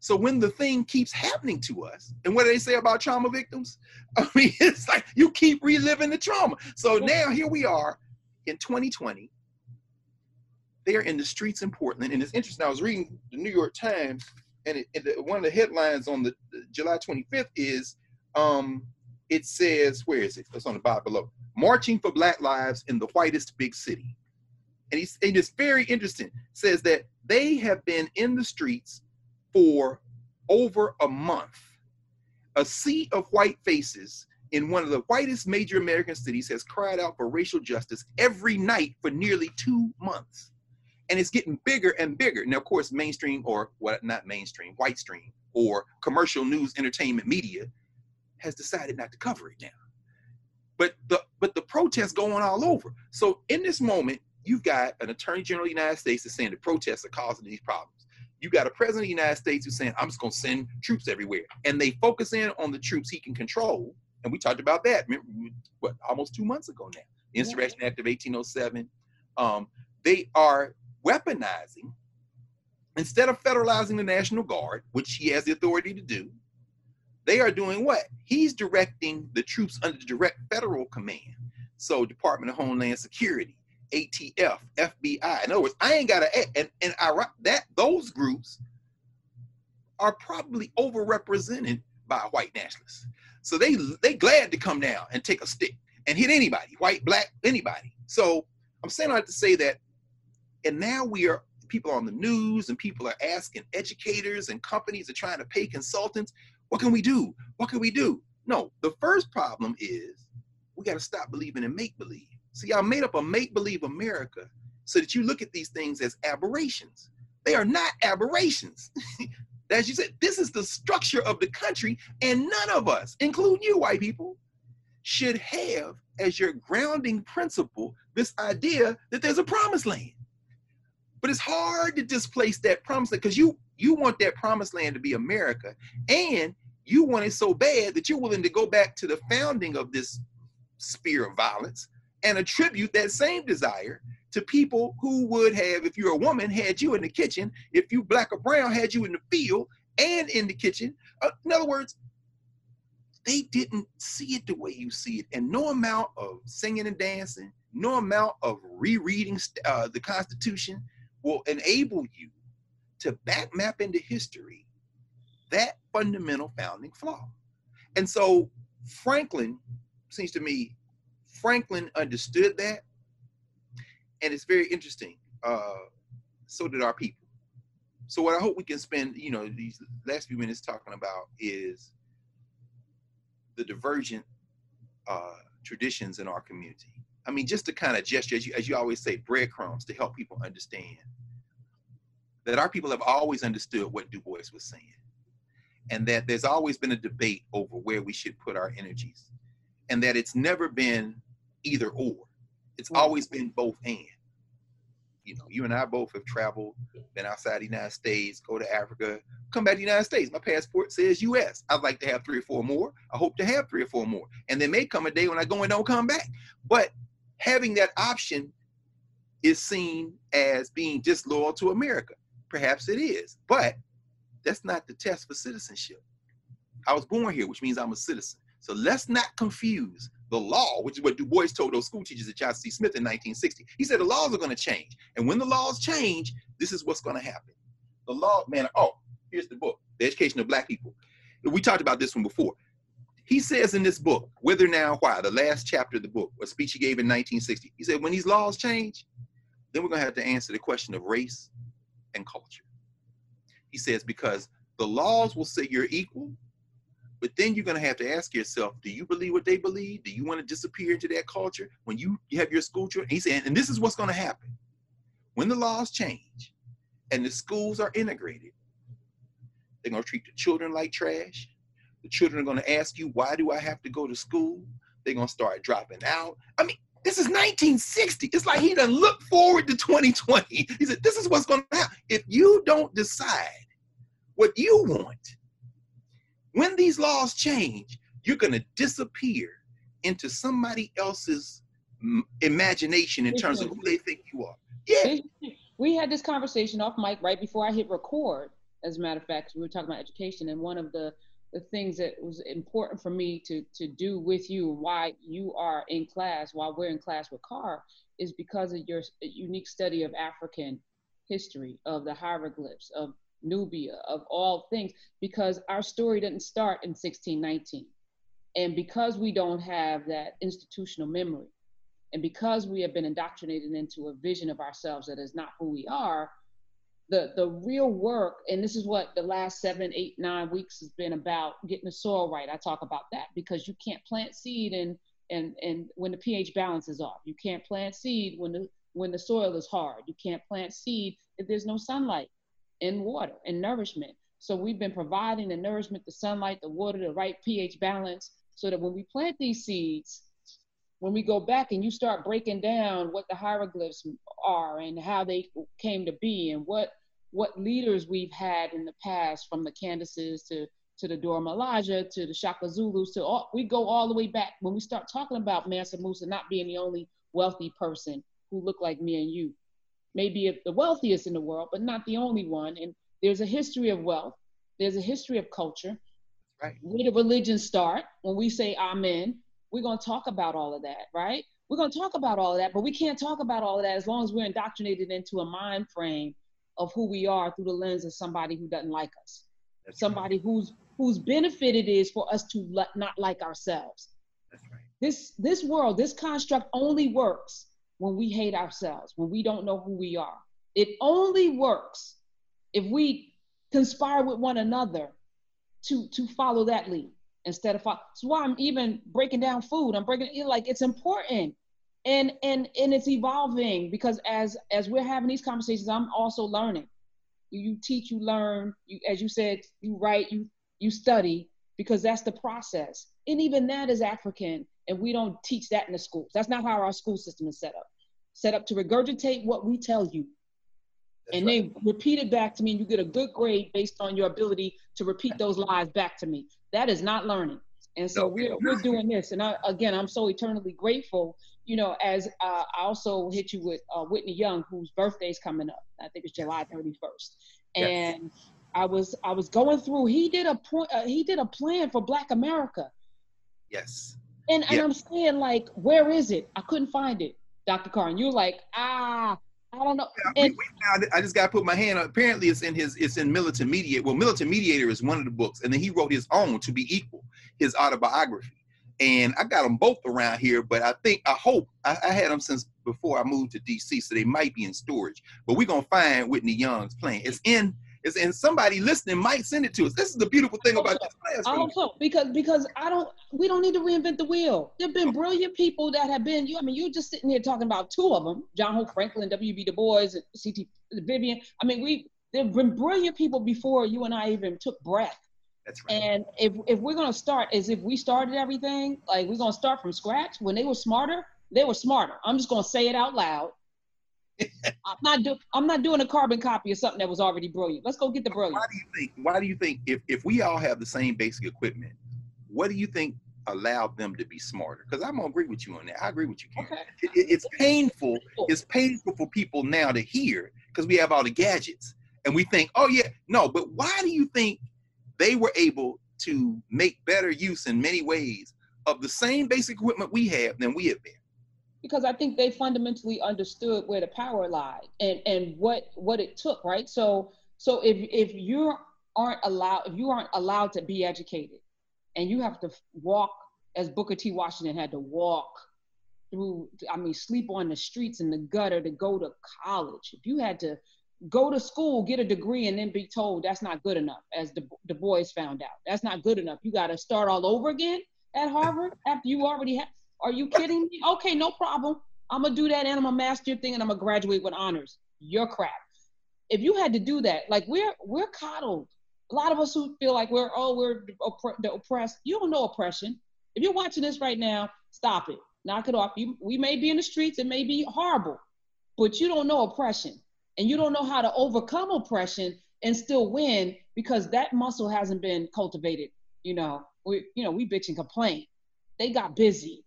So when the thing keeps happening to us, and what do they say about trauma victims? I mean, it's like you keep reliving the trauma. So now here we are in 2020, they're in the streets in Portland. And it's interesting. I was reading the New York Times, and, it, it, one of the headlines on the, the July 25th is um, it says, where is it? It's on the bottom below. Marching for Black Lives in the whitest big city. And, he's, and it's very interesting. Says that they have been in the streets for over a month. A sea of white faces in one of the whitest major American cities has cried out for racial justice every night for nearly two months and it's getting bigger and bigger. Now, of course, mainstream or what not mainstream, white stream or commercial news entertainment media has decided not to cover it now. But the but the protests going all over. So in this moment, you've got an attorney general of the United States that's saying the protests are causing these problems. You got a president of the United States who's saying, I'm just gonna send troops everywhere. And they focus in on the troops he can control. And we talked about that, remember, what, almost two months ago now. The Insurrection yeah. Act of 1807. Um, they are weaponizing, instead of federalizing the National Guard, which he has the authority to do, they are doing what? He's directing the troops under direct federal command. So Department of Homeland Security, ATF, FBI. In other words, I ain't got to, and, and I, that those groups are probably overrepresented by white nationalists. So they they glad to come down and take a stick and hit anybody, white, black, anybody. So I'm saying that to say that, and now we are people on the news and people are asking educators and companies are trying to pay consultants, what can we do? What can we do? No, the first problem is we got to stop believing in make believe. See, I made up a make believe America so that you look at these things as aberrations. They are not aberrations. as you said, this is the structure of the country, and none of us, including you, white people, should have as your grounding principle this idea that there's a promised land. But it's hard to displace that promise because you you want that promised land to be America, and you want it so bad that you're willing to go back to the founding of this sphere of violence and attribute that same desire to people who would have, if you're a woman, had you in the kitchen, if you black or brown, had you in the field and in the kitchen. Uh, in other words, they didn't see it the way you see it. And no amount of singing and dancing, no amount of rereading uh, the Constitution will enable you to back map into history that fundamental founding flaw. And so Franklin, seems to me, Franklin understood that and it's very interesting. Uh, so did our people. So what I hope we can spend, you know, these last few minutes talking about is the divergent uh, traditions in our community. I mean, just to kind of gesture, as you, as you always say, breadcrumbs to help people understand that our people have always understood what Du Bois was saying, and that there's always been a debate over where we should put our energies, and that it's never been either or. It's mm. always been both and. You know, you and I both have traveled, been outside the United States, go to Africa, come back to the United States. My passport says US. I'd like to have three or four more. I hope to have three or four more. And there may come a day when I go and don't come back. But having that option is seen as being disloyal to America. Perhaps it is, but that's not the test for citizenship. I was born here, which means I'm a citizen. So let's not confuse the law, which is what Du Bois told those school teachers at Johnson C. Smith in 1960. He said the laws are going to change. And when the laws change, this is what's going to happen. The law, man, oh, here's the book, The Education of Black People. We talked about this one before. He says in this book, Whither Now Why, the last chapter of the book, a speech he gave in 1960, he said, when these laws change, then we're going to have to answer the question of race and culture. He says, because the laws will say you're equal, but then you're going to have to ask yourself, do you believe what they believe? Do you want to disappear into that culture when you, have your school children? He said, and this is what's going to happen. When the laws change and the schools are integrated, they're going to treat the children like trash. The children are going to ask you, why do I have to go to school? They're going to start dropping out. I mean, this is 1960. It's like he doesn't look forward to 2020. He said, this is what's going to happen. If you don't decide what you want, when these laws change, you're going to disappear into somebody else's imagination in terms of who they think you are. Yeah. We had this conversation off mic right before I hit record, as a matter of fact, we were talking about education. And one of the, the things that was important for me to, to do with you, why you are in class, while we're in class with Carr, is because of your unique study of African history, of the hieroglyphs, of Nubia, of all things, because our story didn't start in 1619. And because we don't have that institutional memory, and because we have been indoctrinated into a vision of ourselves that is not who we are, the, the real work, and this is what the last seven, eight, nine weeks has been about getting the soil right. I talk about that because you can't plant seed and and and when the pH balance is off. You can't plant seed when the when the soil is hard. You can't plant seed if there's no sunlight in water and nourishment. So we've been providing the nourishment, the sunlight, the water, the right pH balance, so that when we plant these seeds, when we go back and you start breaking down what the hieroglyphs are and how they came to be and what what leaders we've had in the past from the Candaces to to the Dora Milaje to the Shaka Zulus to all we go all the way back when we start talking about Mansa Musa not being the only wealthy person who looked like me and you maybe the wealthiest in the world, but not the only one. And there's a history of wealth, there's a history of culture. Right. Where the religion start, when we say amen, we're going to talk about all of that, right? We're going to talk about all of that, but we can't talk about all of that as long as we're indoctrinated into a mind frame of who we are through the lens of somebody who doesn't like us. That's somebody right. whose whose benefit it is for us to not like ourselves. That's right. This this world, this construct only works when we hate ourselves, when we don't know who we are. It only works if we conspire with one another to to follow that lead instead of follow. That's why I'm even breaking down food. I'm breaking it like it's important and and and it's evolving because as as we're having these conversations, I'm also learning. You, you teach, you learn. You as you said, you write, you you study because that's the process. And even that is African, and we don't teach that in the schools. That's not how our school system is set up. Set up to regurgitate what we tell you. And right. then repeat it back to me and you get a good grade based on your ability to repeat those lies back to me. That is not learning. And so we're, we're doing this. And I, again i'm so eternally grateful you know as uh, i also hit you with uh, whitney young whose birthday is coming up. I think it's july 31st and yes. i was i was going through he did a point uh, he did a plan for black america. Yes and, and i'm saying like where is it i couldn't find it dr carr and you're like ah I don't know. Yeah, we, we. I just got to put my hand on. Apparently, it's in his. It's in Militant Mediator. Well, Militant Mediator is one of the books, and then he wrote his own to be equal, his autobiography. And I got them both around here, but I think I hope I, I had them since before I moved to DC, so they might be in storage. But we're gonna find Whitney Young's plan. It's in is and somebody listening might send it to us. This is the beautiful thing about this class. I hope so because because I don't we don't need to reinvent the wheel. There've been brilliant people that have been you. I mean, you're just sitting here talking about two of them: John Hope Franklin, W.B. Du Bois, and C.T. Vivian. I mean, we there've been brilliant people before you and I even took breath. That's right. And if if we're gonna start as if we started everything, like we're gonna start from scratch. When they were smarter, they were smarter. I'm just gonna say it out loud. I'm not do I'm not doing a carbon copy of something that was already brilliant. Let's go get the brilliant. Why do you think why do you think if, if we all have the same basic equipment, what do you think allowed them to be smarter? Because I'm gonna agree with you on that. I agree with you, Karen. Okay. It, it, it's painful, it's painful for people now to hear because we have all the gadgets and we think, oh yeah, no, but why do you think they were able to make better use in many ways of the same basic equipment we have than we have been? Because I think they fundamentally understood where the power lied and and what what it took, right? So so if if you aren't allowed if you aren't allowed to be educated and you have to walk as Booker T. Washington had to walk through I mean sleep on the streets in the gutter to go to college. If you had to go to school, get a degree, and then be told that's not good enough, as the, Du Bois found out. That's not good enough. You got to start all over again at Harvard after you already have are you kidding me? Okay, no problem. I'm gonna do that and I'm gonna master thing and I'm gonna graduate with honors. Your crap. If you had to do that, like we're we're coddled. A lot of us who feel like we're oh we're the oppressed. You don't know oppression. If you're watching this right now, stop it. Knock it off. You, we may be in the streets. It may be horrible, but you don't know oppression, and you don't know how to overcome oppression and still win because that muscle hasn't been cultivated. You know, we you know we bitch and complain. They got busy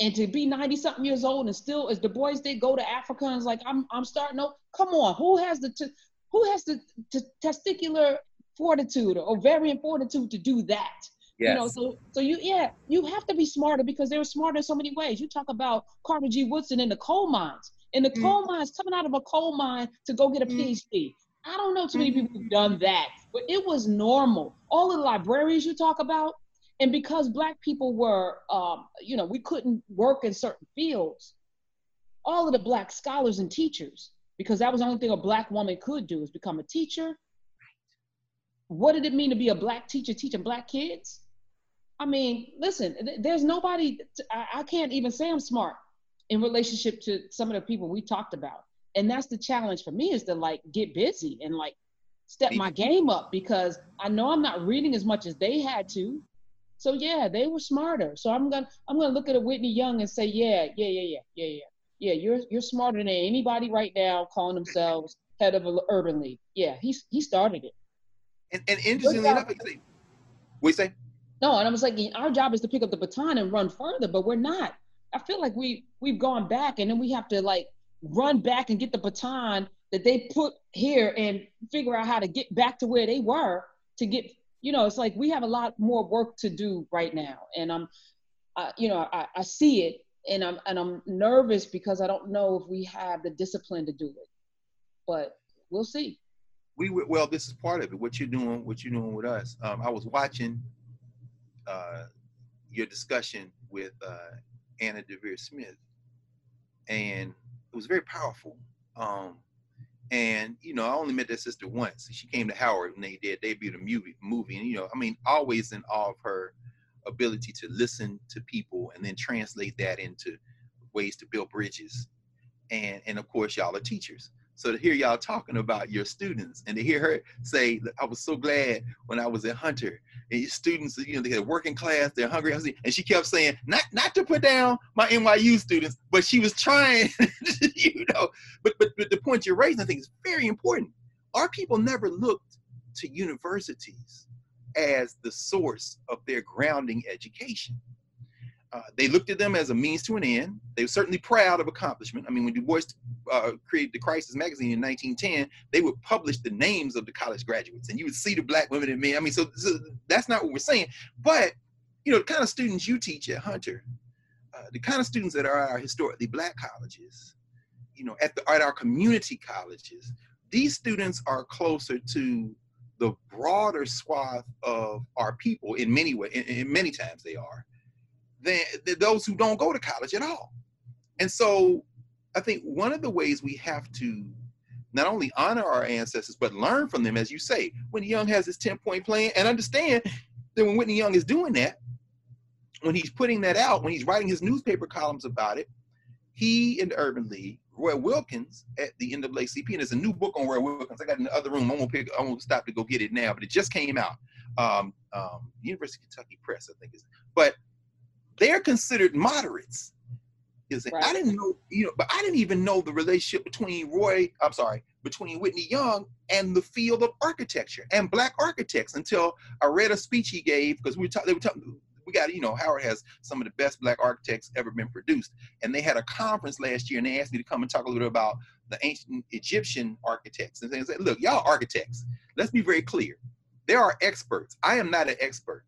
and to be 90 something years old and still as Du Bois they go to africa and it's like i'm i'm starting to come on who has the t- who has the t- testicular fortitude or ovarian fortitude to do that yes. you know so so you yeah you have to be smarter because they were smarter in so many ways you talk about carter g woodson in the coal mines in the mm. coal mines coming out of a coal mine to go get a mm. phd i don't know too many mm-hmm. people who've done that but it was normal all the librarians you talk about and because black people were um, you know we couldn't work in certain fields all of the black scholars and teachers because that was the only thing a black woman could do is become a teacher. Right. what did it mean to be a black teacher teaching black kids? I mean listen there's nobody I, can't even say i'm smart in relationship to some of the people we talked about. And that's the challenge for me is to like get busy and like step my game up because i know i'm not reading as much as they had to so yeah, they were smarter. So I'm gonna I'm gonna look at a Whitney Young and say, yeah, yeah, yeah, yeah, yeah, yeah, yeah. You're you're smarter than anybody right now calling themselves head of an urban league. Yeah, he he started it. And, and interestingly enough, we say. No, and I was like, our job is to pick up the baton and run further, but we're not. I feel like we we've gone back, and then we have to like run back and get the baton that they put here and figure out how to get back to where they were to get you know, it's like we have a lot more work to do right now, and I'm, uh, you know, I, I see it, and I'm and I'm nervous because I don't know if we have the discipline to do it, but we'll see. We well, this is part of it. What you're doing, what you're doing with us. Um, I was watching uh, your discussion with uh, Anna Deavere Smith, and it was very powerful. Um, and you know, I only met that sister once. She came to Howard and they did debuted a movie. Movie, and you know, I mean, always in awe of her ability to listen to people and then translate that into ways to build bridges. And and of course, y'all are teachers. So to hear y'all talking about your students and to hear her say, I was so glad when I was at Hunter and your students, you know, they had working class, they're hungry. And she kept saying, not not to put down my NYU students, but she was trying, you know. But, but but the point you're raising, I think, is very important. Our people never looked to universities as the source of their grounding education. Uh, they looked at them as a means to an end. They were certainly proud of accomplishment. I mean, when Du Bois uh, created the Crisis magazine in 1910, they would publish the names of the college graduates, and you would see the black women and men. I mean, so, so that's not what we're saying. But you know, the kind of students you teach at Hunter, uh, the kind of students that are at our historically black colleges, you know, at, the, at our community colleges, these students are closer to the broader swath of our people in many ways. In, in many times, they are than, than those who don't go to college at all. And so I think one of the ways we have to not only honor our ancestors, but learn from them, as you say, Whitney Young has his 10 point plan, and understand that when Whitney Young is doing that, when he's putting that out, when he's writing his newspaper columns about it, he and Urban League, Roy Wilkins at the NAACP, and there's a new book on Roy Wilkins. I got in the other room. I won't pick. I won't stop to go get it now, but it just came out. Um, um, University of Kentucky Press, I think is. But they're considered moderates. Is right. I didn't know, you know, but I didn't even know the relationship between Roy, I'm sorry, between Whitney Young and the field of architecture and black architects until I read a speech he gave because we were talking, they were talking, we got, you know, Howard has some of the best black architects ever been produced. And they had a conference last year and they asked me to come and talk a little bit about the ancient Egyptian architects and things like, look, y'all architects, let's be very clear. There are experts. I am not an expert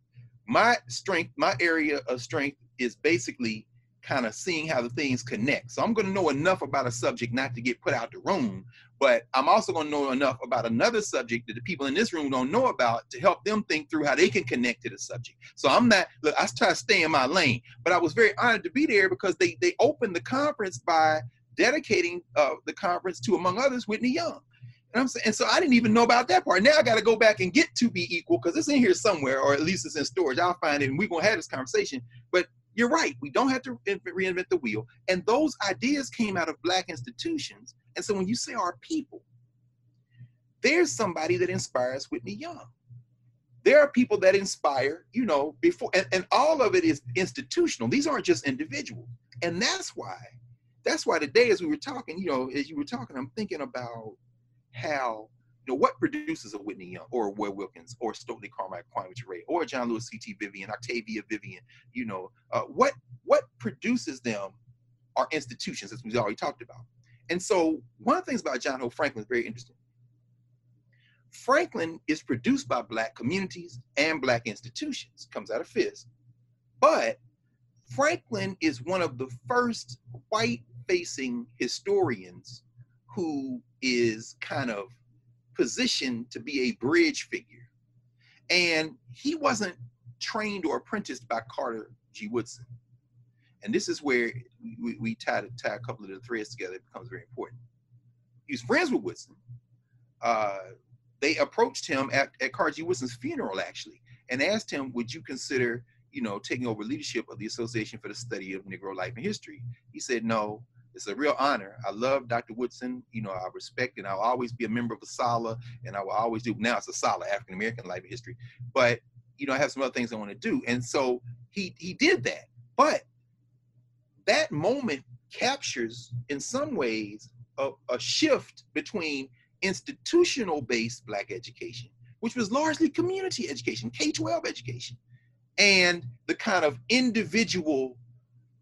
my strength, my area of strength is basically kind of seeing how the things connect. So I'm going to know enough about a subject not to get put out the room, but I'm also going to know enough about another subject that the people in this room don't know about to help them think through how they can connect to the subject. So I'm not look, I try to stay in my lane, but I was very honored to be there because they they opened the conference by dedicating uh, the conference to among others Whitney Young. And and so I didn't even know about that part. Now I got to go back and get to be equal because it's in here somewhere, or at least it's in storage. I'll find it, and we're gonna have this conversation. But you're right. We don't have to reinvent the wheel. And those ideas came out of black institutions. And so when you say our people, there's somebody that inspires Whitney Young. There are people that inspire, you know, before, and, and all of it is institutional. These aren't just individual. And that's why, that's why today, as we were talking, you know, as you were talking, I'm thinking about how you know what produces a Whitney Young or a Wilkins or Stokely Carmichael Kwame Ture or John Lewis C.T. Vivian, Octavia Vivian, you know, uh, what what produces them are institutions, as we've already talked about. And so one of the things about John Hope Franklin is very interesting. Franklin is produced by black communities and black institutions, comes out of Fisk. But Franklin is one of the first white facing historians who is kind of positioned to be a bridge figure. And he wasn't trained or apprenticed by Carter G. Woodson. And this is where we, we tie, tie a couple of the threads together. It becomes very important. He was friends with Woodson. Uh, they approached him at, at Carter G. Woodson's funeral, actually, and asked him, would you consider, you know, taking over leadership of the Association for the Study of Negro Life and History? He said, no, it's a real honor. I love Dr. Woodson. You know, I respect and I'll always be a member of ASALH, and I will always do. Now it's ASALH, African American Life History. But you know, I have some other things I want to do, and so he he did that. But that moment captures, in some ways, a, a shift between institutional-based Black education, which was largely community education, K-12 education, and the kind of individual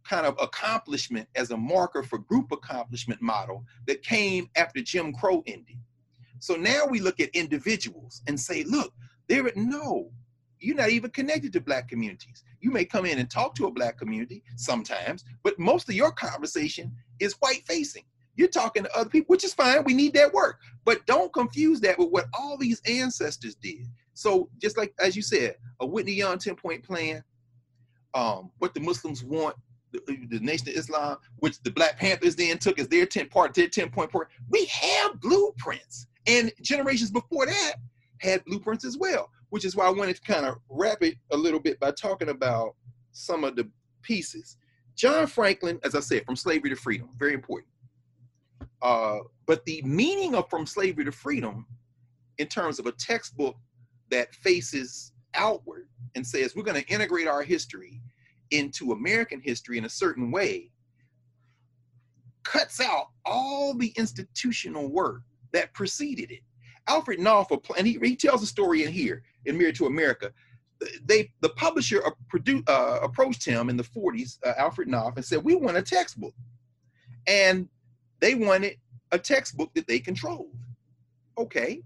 kind of accomplishment as a marker for group accomplishment model that came after Jim Crow ended. So now we look at individuals and say, look, there no, you're not even connected to black communities. You may come in and talk to a black community sometimes, but most of your conversation is white facing. You're talking to other people, which is fine. We need that work. But don't confuse that with what all these ancestors did. So just like as you said, a Whitney Young 10 point plan, um, what the Muslims want the, the, Nation of Islam, which the Black Panthers then took as their 10 part, their 10 point part. We have blueprints. And generations before that had blueprints as well, which is why I wanted to kind of wrap it a little bit by talking about some of the pieces. John Franklin, as I said, from slavery to freedom, very important. Uh, but the meaning of from slavery to freedom, in terms of a textbook that faces outward and says we're going to integrate our history into American history in a certain way, cuts out all the institutional work that preceded it. Alfred Knopf, and he, he tells a story in here in Mirror to America. They, the publisher uh, approached him in the 40s, uh, Alfred Knopf, and said, "We want a textbook," and they wanted a textbook that they controlled. Okay,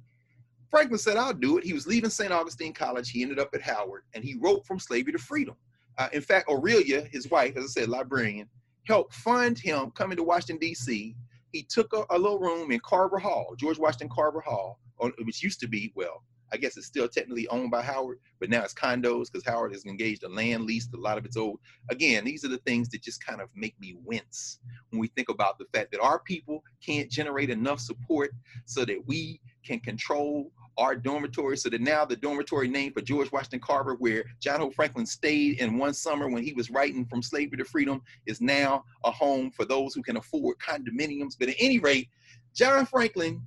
Franklin said, "I'll do it." He was leaving St. Augustine College. He ended up at Howard, and he wrote "From Slavery to Freedom." Uh, in fact, Aurelia, his wife, as I said, librarian, helped fund him coming to Washington D.C. He took a, a little room in Carver Hall, George Washington Carver Hall, which used to be well, I guess it's still technically owned by Howard, but now it's condos because Howard has engaged a land lease a lot of its old. Again, these are the things that just kind of make me wince when we think about the fact that our people can't generate enough support so that we can control our dormitory so that now the dormitory name for George Washington Carver, where John Hope Franklin stayed in one summer when he was writing From Slavery to Freedom, is now a home for those who can afford condominiums. But at any rate, John Franklin,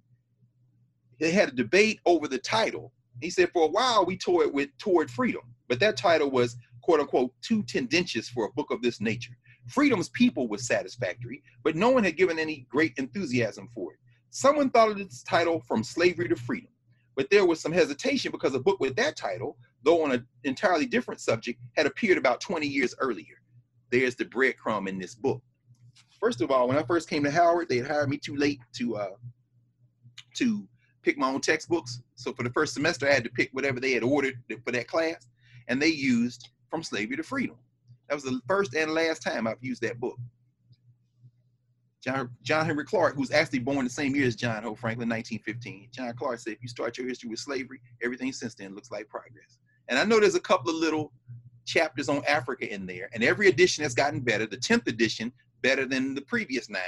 they had a debate over the title. He said, for a while we toyed with Toward Freedom, but that title was quote unquote too tendentious for a book of this nature. Freedom's people was satisfactory, but no one had given any great enthusiasm for it. Someone thought of its title From Slavery to Freedom. But there was some hesitation because a book with that title, though on an entirely different subject, had appeared about 20 years earlier. There's the breadcrumb in this book. First of all, when I first came to Howard, they had hired me too late to uh, to pick my own textbooks. So for the first semester, I had to pick whatever they had ordered for that class, and they used From Slavery to Freedom. That was the first and last time I've used that book. John, John Henrik Clarke, who was actually born the same year as John Hope Franklin, 1915. John Clarke said, if you start your history with slavery, everything since then looks like progress. And I know there's a couple of little chapters on Africa in there, and every edition has gotten better. The 10th edition, better than the previous nine.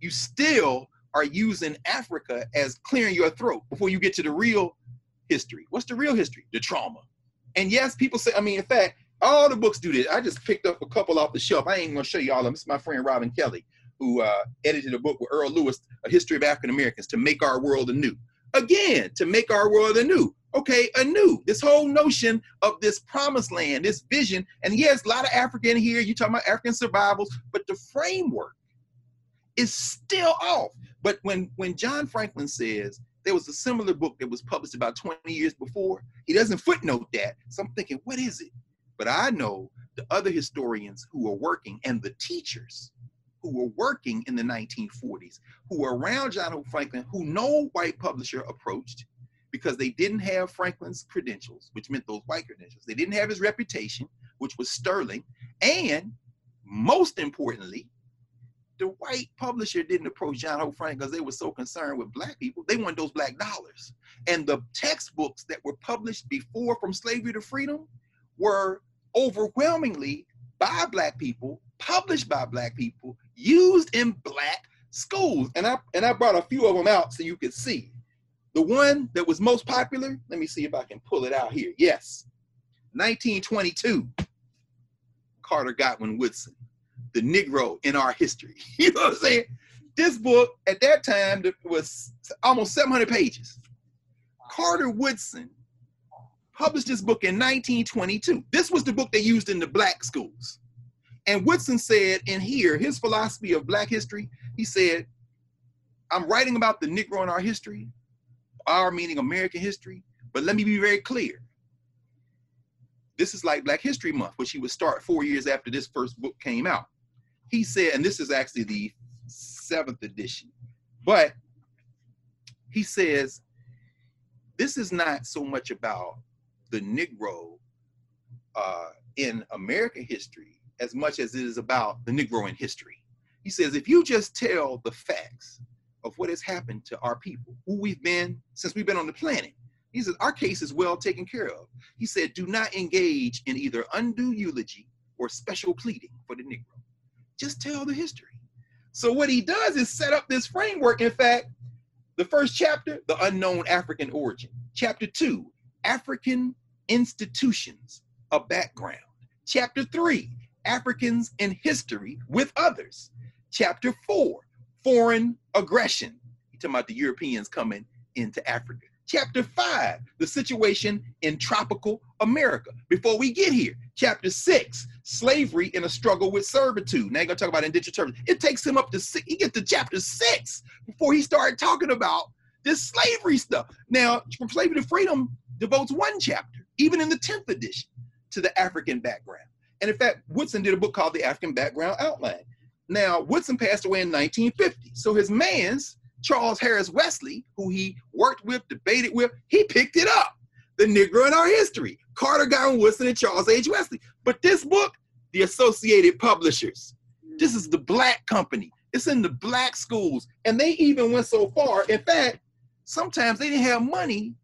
You still are using Africa as clearing your throat before you get to the real history. What's the real history? The trauma. And yes, people say, I mean, in fact, all the books do this. I just picked up a couple off the shelf. I ain't gonna show you all of them. It's my friend Robin Kelley who uh, edited a book with Earl Lewis, A History of African Americans, to make our world anew. Again, to make our world anew. Okay, anew. This whole notion of this promised land, this vision, and yes, a lot of African here, you talking about African survivals, but the framework is still off. But when when John Franklin says there was a similar book that was published about 20 years before, he doesn't footnote that. So I'm thinking, what is it? But I know the other historians who are working and the teachers who were working in the 1940s, who were around John Hope Franklin, who no white publisher approached because they didn't have Franklin's credentials, which meant those white credentials. They didn't have his reputation, which was sterling. And most importantly, the white publisher didn't approach John Hope Franklin because they were so concerned with black people. They wanted those black dollars. And the textbooks that were published before From Slavery to Freedom were overwhelmingly by black people, published by black people, used in black schools. And I and I brought a few of them out so you could see. The one that was most popular, let me see if I can pull it out here. Yes. 1922. Carter Godwin Woodson, The Negro in Our History. You know what I'm saying? This book at that time was almost 700 pages. Carter Woodson published this book in 1922. This was the book they used in the black schools. And Woodson said in here, his philosophy of Black history, he said, I'm writing about the Negro in our history, our meaning American history, but let me be very clear. This is like Black History Month, which he would start four years after this first book came out. He said, and this is actually the seventh edition, but he says, this is not so much about the Negro uh, in American history as much as it is about the Negro in history. He says, if you just tell the facts of what has happened to our people, who we've been since we've been on the planet, he says, our case is well taken care of. He said, do not engage in either undue eulogy or special pleading for the Negro. just tell the history. So what he does is set up this framework. In fact, the first chapter, the unknown African origin. Chapter two, African institutions, a background. Chapter three, Africans in history with others. Chapter four, foreign aggression. He's talking about the Europeans coming into Africa. Chapter five, the situation in tropical America before we get here. Chapter six, slavery in a struggle with servitude. Now you're gonna talk about indentured servitude. It takes him up to six, he gets to chapter six before he started talking about this slavery stuff. Now, from slavery to freedom devotes one chapter, even in the 10th edition, to the African background. And in fact, Woodson did a book called The African Background Outline. Now, Woodson passed away in 1950. So his man's Charles Harris Wesley, who he worked with, debated with, he picked it up. The Negro in Our History, Carter Godwin Woodson and Charles H. Wesley. But this book, the Associated Publishers, this is the black company. It's in the black schools. And they even went so far. In fact, sometimes they didn't have money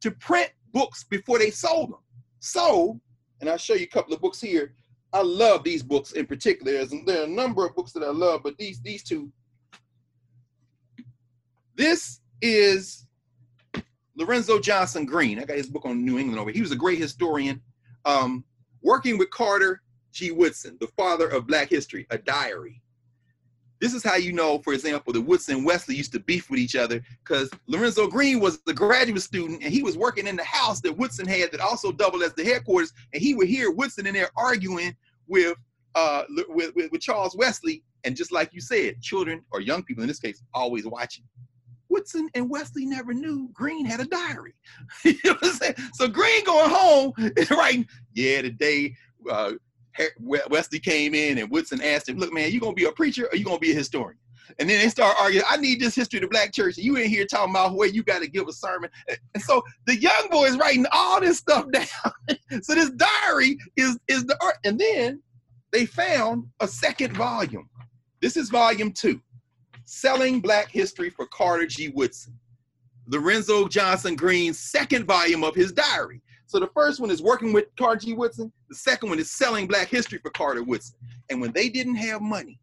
to print books before they sold them. So, and I'll show you a couple of books here. I love these books in particular. There's, there are a number of books that I love, but these these two this is Lorenzo Johnston Greene. I got his book on New England over. He was a great historian, um, working with Carter G. Woodson, the father of Black history, a diary. This is how you know, for example, that Woodson and Wesley used to beef with each other because Lorenzo Greene was the graduate student and he was working in the house that Woodson had that also doubled as the headquarters. And he would hear Woodson in there arguing with, uh, with, with, with Charles Wesley. And just like you said, children or young people in this case, always watching. Woodson and Wesley never knew Greene had a diary. you know what I'm saying? So Greene going home and writing, yeah, today uh, Wesley came in and Woodson asked him, look, man, you gonna be a preacher or you gonna be a historian? And then they start arguing, I need this history of the black church. You in here talking about where you got to give a sermon. And so the young boy is writing all this stuff down. so this diary is, is the art. And then they found a second volume. This is volume two. Selling Black History for Carter G. Woodson, Lorenzo Johnston Greene's second volume of his diary. So the first one is working with Carter G. Woodson. The second one is selling Black History for Carter Woodson. And when they didn't have money,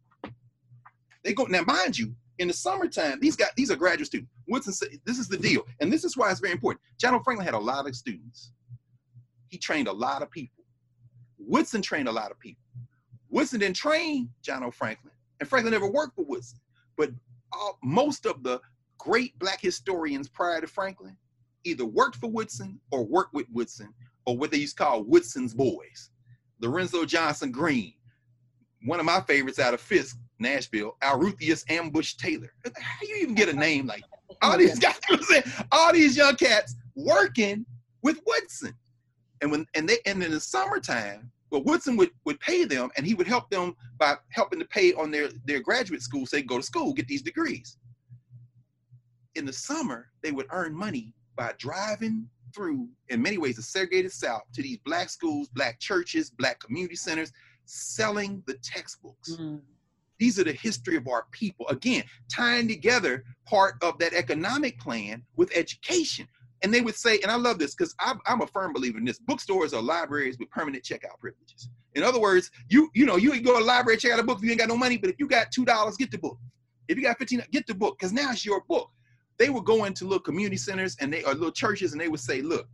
they go now, mind you, in the summertime, these guys, these are graduate students. Woodson said, this is the deal, and this is why it's very important. John Hope Franklin had a lot of students. He trained a lot of people. Woodson trained a lot of people. Woodson didn't train John Hope Franklin, and Franklin never worked for Woodson. But all, most of the great black historians prior to Franklin either worked for Woodson or worked with Woodson or what they used to call Woodson's boys. Lorenzo Johnston Greene, one of my favorites out of Fisk, Nashville, Alrutheus Ambush Taylor. How you even get a name like all these guys? all these young cats working with Woodson, and when and they and in the summertime, but Woodson would, would pay them and he would help them by helping to pay on their, their graduate school so they go to school, get these degrees. In the summer, they would earn money by driving through, in many ways, the segregated South to these black schools, black churches, black community centers, selling the textbooks. Mm-hmm. These are the history of our people. Again, tying together part of that economic plan with education and they would say, and I love this because I'm, I'm, a firm believer in this. Bookstores are libraries with permanent checkout privileges. In other words, you you know you can go to a library check out a book if you ain't got no money, but if you got two dollars, get the book. If you got fifteen, get the book because now it's your book. They would go into little community centers and they or little churches and they would say, look,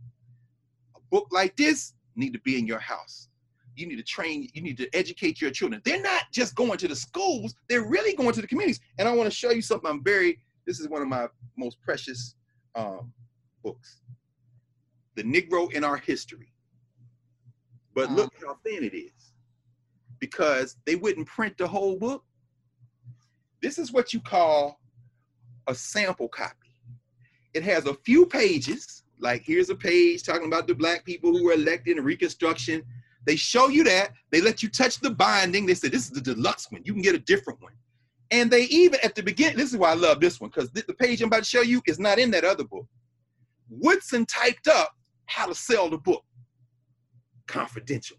a book like this need to be in your house. You need to train. You need to educate your children. They're not just going to the schools; they're really going to the communities. And I want to show you something. I'm very. This is one of my most precious um, books. The Negro in Our History. But uh-huh. look how thin it is. Because they wouldn't print the whole book. This is what you call a sample copy. It has a few pages, like here's a page talking about the black people who were elected in Reconstruction. They show you that. They let you touch the binding. They said, this is the deluxe one. You can get a different one. And they even, at the beginning, this is why I love this one, because the page I'm about to show you is not in that other book. Woodson typed up how to sell the book. Confidential.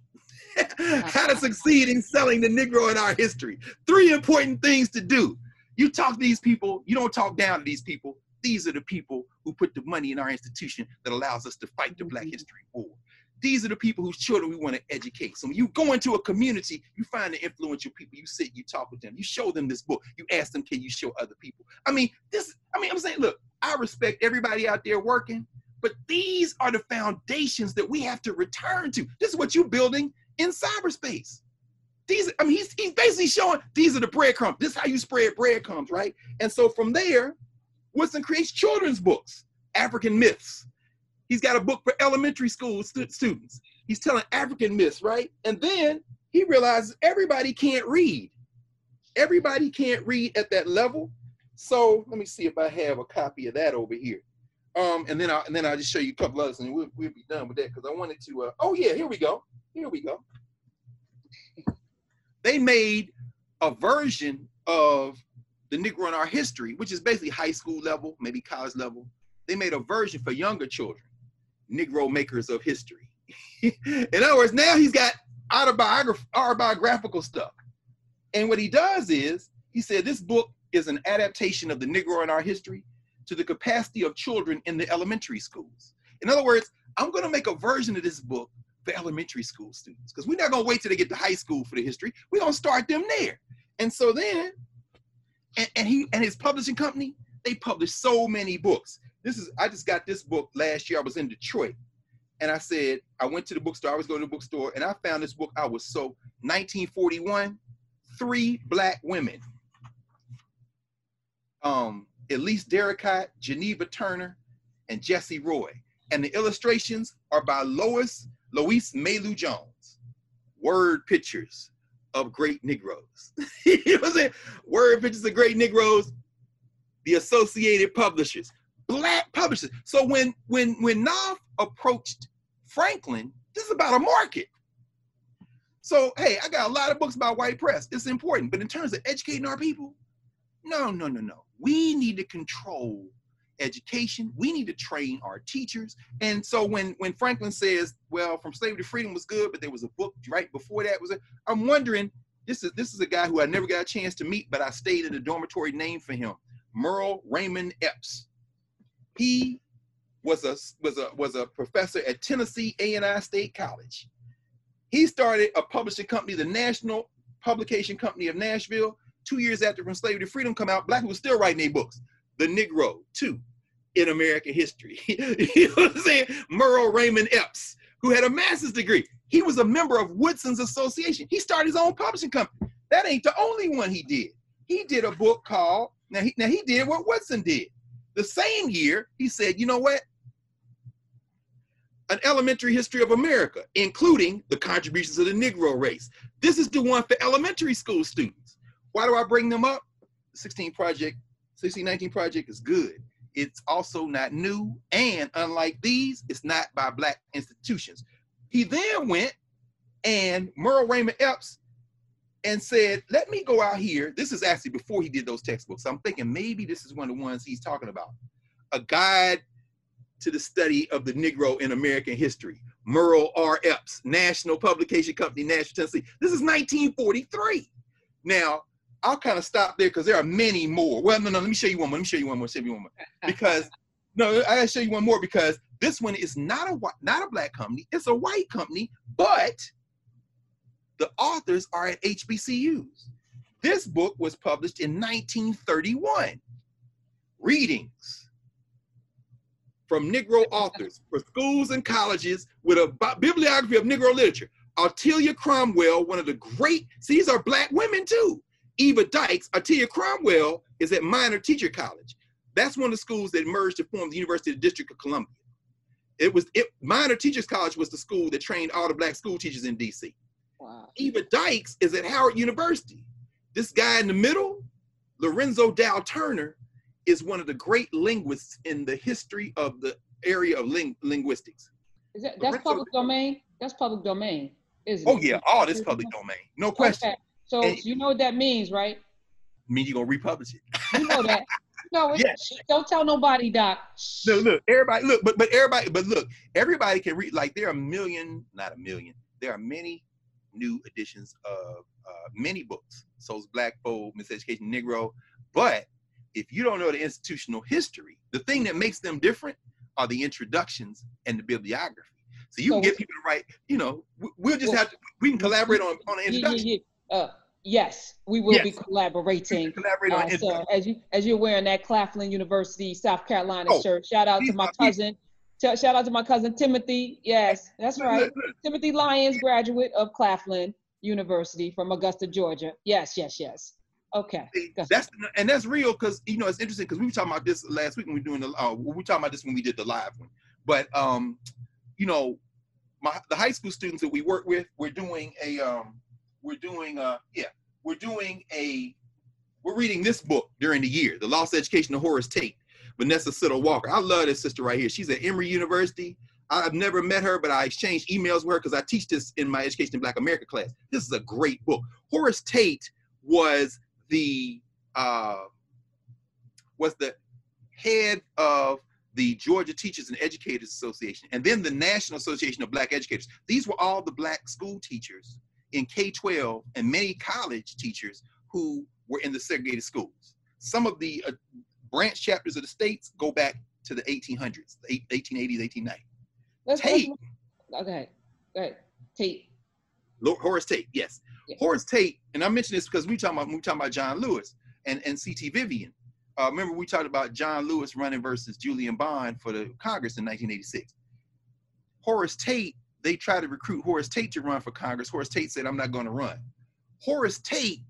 how to succeed in selling the Negro in our history. Three important things to do. You talk to these people, you don't talk down to these people. These are the people who put the money in our institution that allows us to fight the Black mm-hmm. History War. these are the people whose children we want to educate. So when you go into a community, you find the influential people. You sit, you talk with them, you show them this book. You ask them, can you show other people? I mean, this. I mean, I'm saying, look, I respect everybody out there working, but these are the foundations that we have to return to. This is what you're building in cyberspace. These, I mean, he's, he's basically showing these are the breadcrumbs. This is how you spread breadcrumbs, right? And so from there, Woodson creates children's books, African myths, He's got a book for elementary school students. He's telling African myths, right? And then he realizes everybody can't read. Everybody can't read at that level. So let me see if I have a copy of that over here. Um, and then I'll and then I'll just show you a couple others, and we'll, we'll be done with that because I wanted to. Uh, oh yeah, here we go. Here we go. They made a version of the Negro in our history, which is basically high school level, maybe college level. They made a version for younger children. Negro makers of history. in other words, now he's got autobiograph- autobiographical stuff. And what he does is, he said this book is an adaptation of the Negro in our history to the capacity of children in the elementary schools. In other words, I'm going to make a version of this book for elementary school students because we're not going to wait till they get to high school for the history. We're going to start them there. And so then, and, and he and his publishing company, they publish so many books this is I just got this book last year. I was in Detroit, and I said I went to the bookstore. I was going to the bookstore, and I found this book. I was so 1941, three black women. Um, Elise Derricotte, Geneva Turner, and Jessie Roy. And the illustrations are by Lois Lois Mailou Jones. Word pictures of great Negroes. you know what I'm saying? Word pictures of great Negroes. The Associated Publishers black publishers. So when when when Knopf approached Franklin, this is about a market. So hey, I got a lot of books about white press. It's important, but in terms of educating our people, no, no, no, no. We need to control education. We need to train our teachers. And so when when Franklin says, "Well, from slavery to freedom was good, but there was a book right before that was," a, I'm wondering. This is this is a guy who I never got a chance to meet, but I stayed in a dormitory name for him, Merl Raymond Eppse. He was a was a was a professor at Tennessee A&I State College. He started a publishing company, the National Publication Company of Nashville. Two years after From Slavery to Freedom come out, black people still writing their books. The Negro, too, in American history. you know what I'm saying? Merl Raymond Eppse, who had a master's degree. He was a member of Woodson's Association. He started his own publishing company. That ain't the only one he did. He did a book called, now he, now he did what Woodson did. The same year, he said, you know what? An elementary history of America, including the contributions of the Negro race. This is the one for elementary school students. Why do I bring them up? The 16 Project, 1619 Project is good. It's also not new, and unlike these, it's not by Black institutions. He then went and Merl Raymond Eppse and said, let me go out here. This is actually before he did those textbooks. I'm thinking maybe this is one of the ones he's talking about. A guide to the study of the Negro in American history. Merl R. Eppse, National Publication Company, Nashville, Tennessee. This is 1943. Now, I'll kind of stop there because there are many more. Well, no, no, let me show you one more. Let me show you one more. Show you one more. Because no, I gotta show you one more because this one is not a not a black company. It's a white company, but the authors are at HBCUs. This book was published in 1931. Readings from Negro authors for schools and colleges with a bibliography of Negro literature. Otelia Cromwell, one of the great, see, these are black women too. Eva Dykes, Otelia Cromwell is at Miner Teacher College. That's one of the schools that merged to form the University of the District of Columbia. It was it, Miner Teachers College was the school that trained all the black school teachers in DC. Wow. Eva Dykes is at Howard University. This guy in the middle, Lorenzo Dow Turner, is one of the great linguists in the history of the area of ling- linguistics. Is that, that's Lorenzo, public domain? That's public domain, isn't oh, yeah, all this public domain. No question. Okay. So and, you know what that means, right? mean you're gonna republish it. You know that. No, yes. don't tell nobody, Doc. No, look, everybody, look, but but everybody, but look, everybody can read. Like there are a million, not a million. There are many new editions of uh, many books. So's Black Folk, Miseducation Negro. But if you don't know the institutional history, the thing that makes them different are the introductions and the bibliography. So you So can get people to write, you know, we- we'll just have to, we can collaborate on, on an Yeah, yeah, introduction. yeah. Uh, yes, we will be Yes. collaborating. Collaborate Uh, so as you as you're wearing that Claflin University, South Carolina Oh, shirt, shout out to my cousin. Sh- Shout out to my cousin Timothy. Yes, that's right. Timothy Lyons, graduate of Claflin University from Augusta, Georgia. Yes, yes, yes. Okay. That's and that's real because you know it's interesting because we were talking about this last week when we were doing the uh, we were talking about this when we did the live one. But um, you know, my the high school students that we work with, we're doing a um, we're doing uh yeah, we're doing a we're reading this book during the year, The Lost Education of Horace Tate, Vanessa Siddle Walker. I love this sister right here. She's at Emory University. I've never met her, but I exchanged emails with her because I teach this in my Education in Black America class. This is a great book. Horace Tate was the uh, was the head of the Georgia Teachers and Educators Association, and then the National Association of Black Educators. These were all the black school teachers in K-12 and many college teachers who were in the segregated schools. Some of the uh, branch chapters of the states go back to the 1800s, the eight- 1880s, 1890s. Let's, Tate, okay. Right. Tate. Lo- Horace Tate, yes. Yeah. Horace Tate, and I mention this because we talking about we talking about John Lewis and, and C.T. Vivian. Uh, remember we talked about John Lewis running versus Julian Bond for the Congress in 1986. Horace Tate, they tried to recruit Horace Tate to run for Congress. Horace Tate said, "I'm not going to run." Horace Tate,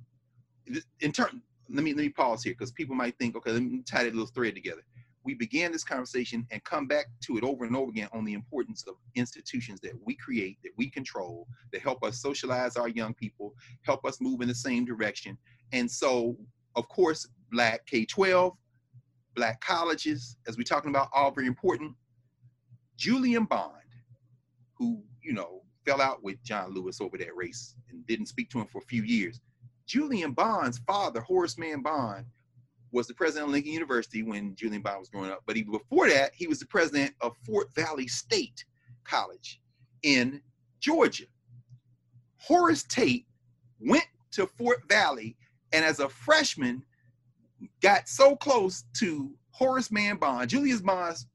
in turn, let me let me pause here because people might think, okay, let me tie that little thread together. We began this conversation and come back to it over and over again on the importance of institutions that we create, that we control, that help us socialize our young people, help us move in the same direction. And so, of course, Black K 12, Black colleges, as we're talking about, all very important. Julian Bond, who, you know, fell out with John Lewis over that race and didn't speak to him for a few years. Julian Bond's father, Horace Mann Bond, was the president of Lincoln University when Julian Bond was growing up. But he, before that, he was the president of Fort Valley State College in Georgia. Horace Tate went to Fort Valley and as a freshman got so close to Horace Mann Bond, Julius Bond's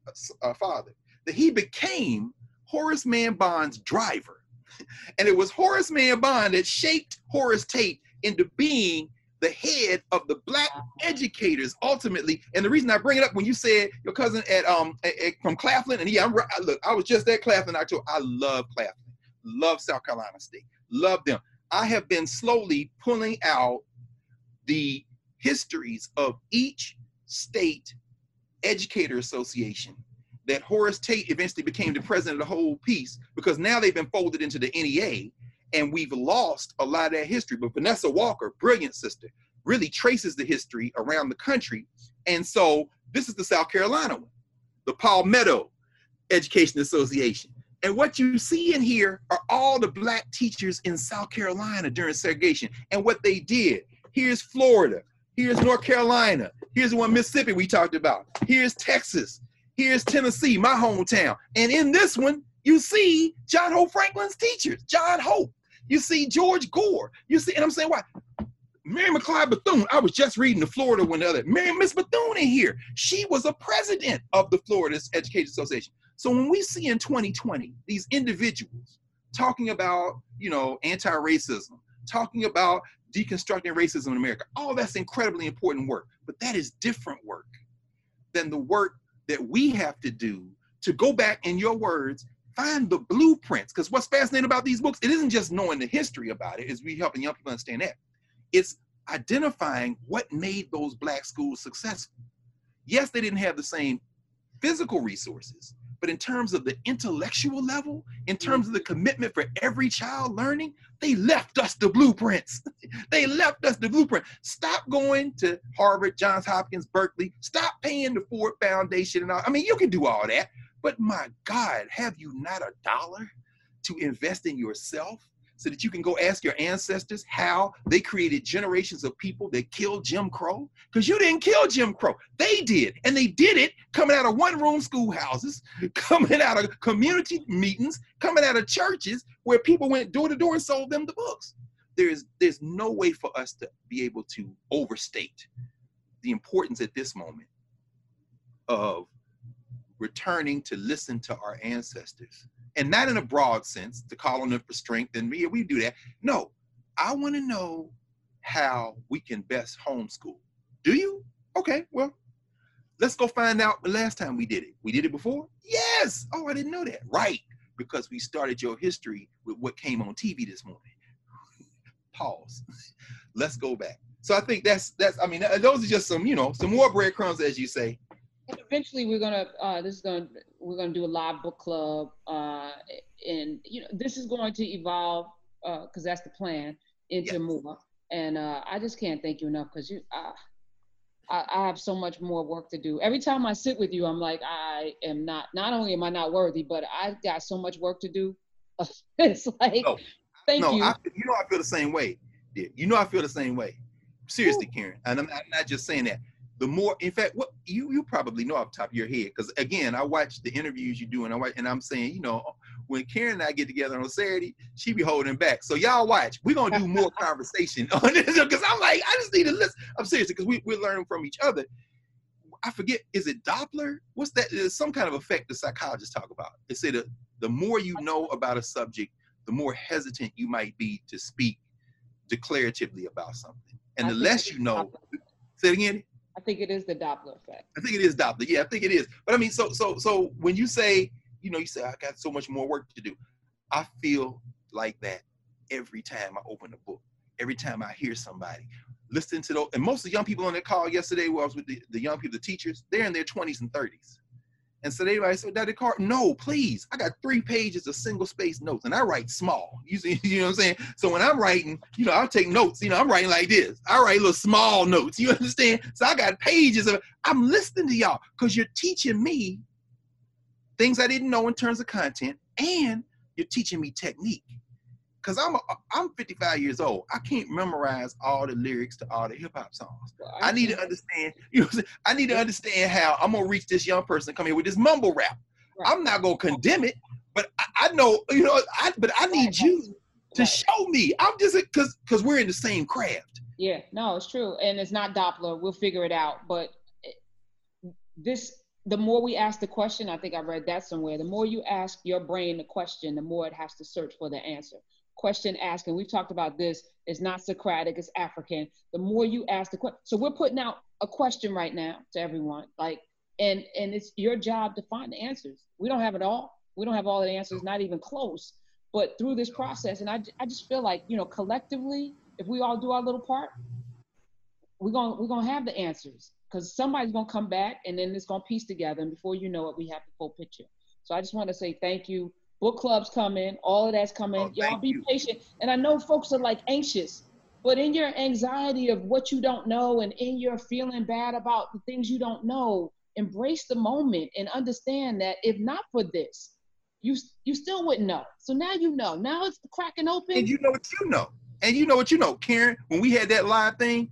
uh, father, that he became Horace Mann Bond's driver. And it was Horace Mann Bond that shaped Horace Tate into being the head of the black educators ultimately. And the reason I bring it up when you said your cousin at um at, at- from Claflin, and yeah, I'm, right- look, I was just at Claflin. Told I love Claflin, love South Carolina State, love them. I have been slowly pulling out the histories of each state educator association that Horace Tate eventually became the president of the whole piece because now they've been folded into the NEA and we've lost a lot of that history. But Vanessa Walker, brilliant sister, really traces the history around the country. And so this is the South Carolina one, the Palmetto Education Association. And what you see in here are all the black teachers in South Carolina during segregation and what they did. Here's Florida. Here's North Carolina. Here's the one Mississippi we talked about. Here's Texas. Here's Tennessee, my hometown. And in this one, you see John Hope Franklin's teachers, John Hope. You see George Gore. You see, and I'm saying, why? Mary McLeod Bethune. I was just reading the Florida one the other. Mary Miss Bethune in here. She was a president of the Florida Education Association. So when we see in 2020 these individuals talking about, you know, anti-racism, talking about deconstructing racism in America, all that's incredibly important work. But that is different work than the work that we have to do to go back in your words find the blueprints. Because what's fascinating about these books it isn't just knowing the history about it is we helping young people understand that. It's identifying what made those black schools successful. Yes they didn't have the same physical resources but in terms of the intellectual level in mm. terms of the commitment for every child learning they left us the blueprints. They left us the blueprint. Stop going to harvard johns hopkins berkeley. Stop paying the ford foundation and all. I mean you can do all that but my God, have you not a dollar to invest in yourself so that you can go ask your ancestors how they created generations of people that killed Jim Crow? Because you didn't kill Jim Crow. They did. And they did it coming out of one room schoolhouses, coming out of community meetings, coming out of churches where people went door to door and sold them the books. There's, there's no way for us to be able to overstate the importance at this moment of returning to listen to our ancestors and not in a broad sense to call on them for strength. And we, we do that. No, I want to know how we can best homeschool. Do you? Okay, well, let's go find out the last time we did it. We did it before? Yes. Oh, I didn't know that. Right. Because we started your history with what came on TV this morning. Pause. let's go back. So I think that's that's. I mean, those are just some you know some more breadcrumbs, as you say. Eventually, we're gonna. Uh, this is gonna. We're gonna do a live book club, uh, and you know, this is going to evolve because uh, that's the plan into yes. more. And uh, I just can't thank you enough because you. Uh, I, I have so much more work to do. Every time I sit with you, I'm like, I am not. Not only am I not worthy, but I've got so much work to do. it's like, no, thank no, you. I, you know, I feel the same way. You know, I feel the same way. Seriously, Ooh. Karen, and I'm, I'm not just saying that the more in fact what you you probably know off the top of your head because again i watch the interviews you do and i watch and i'm saying you know when karen and i get together on saturday she be holding back. So y'all watch. We're gonna do more conversation on this because i'm like i just need to listen. I'm serious because we, we're learning from each other. I forget is it doppler? What's that? Some kind of effect the psychologists talk about. They say that the more you know about a subject the more hesitant you might be to speak declaratively about something. And the less you know say it again I think it is the Doppler effect. I think it is Doppler. Yeah, I think it is. But I mean, so so so when you say, you know, you say I got so much more work to do, I feel like that every time I open a book, every time I hear somebody. Listen to those, and most of the young people on that call yesterday, where I was with the, the young people, the teachers, they're in their 20s and 30s. And so they said, Daddy Carr, no, please. I got three pages of single space notes and I write small. You see, you know what I'm saying? So when I'm writing, you know, I'll take notes. You know, I'm writing like this. I write little small notes. You understand? So I got pages of I'm listening to y'all because you're teaching me things I didn't know in terms of content, and you're teaching me technique because I'm a, I'm 55 years old. I can't memorize all the lyrics to all the hip hop songs. Well, I, I, need to understand. You know, I need to understand how I'm gonna reach this young person come here with this mumble rap. Right. I'm not gonna condemn it, but I, I, know you know. I but I need you to show me. I'm just because because we're in the same craft. Yeah, no, it's true, and it's not Doppler. We'll figure it out. But this the more we ask the question, I think I read that somewhere, the more you ask your brain the question, the more it has to search for the answer question asking, we've talked about this, it's not Socratic, it's African. The more you ask the question, so we're putting out a question right now to everyone, like, and and it's your job to find the answers. We don't have it all. We don't have all the answers, not even close. But through this process, and I, I just feel like, you know, collectively, if we all do our little part, we're gonna we're gonna have the answers because somebody's gonna come back and then it's gonna piece together, and before you know it, we have the full picture. So I just want to say thank you book clubs coming, all of that's coming. Oh, Y'all be you. patient. And I know folks are like anxious, but in your anxiety of what you don't know and in your feeling bad about the things you don't know, embrace the moment and understand that if not for this, you you still wouldn't know. So now you know. Now it's cracking open. And you know what you know. And you know what you know, Karen, when we had that live thing,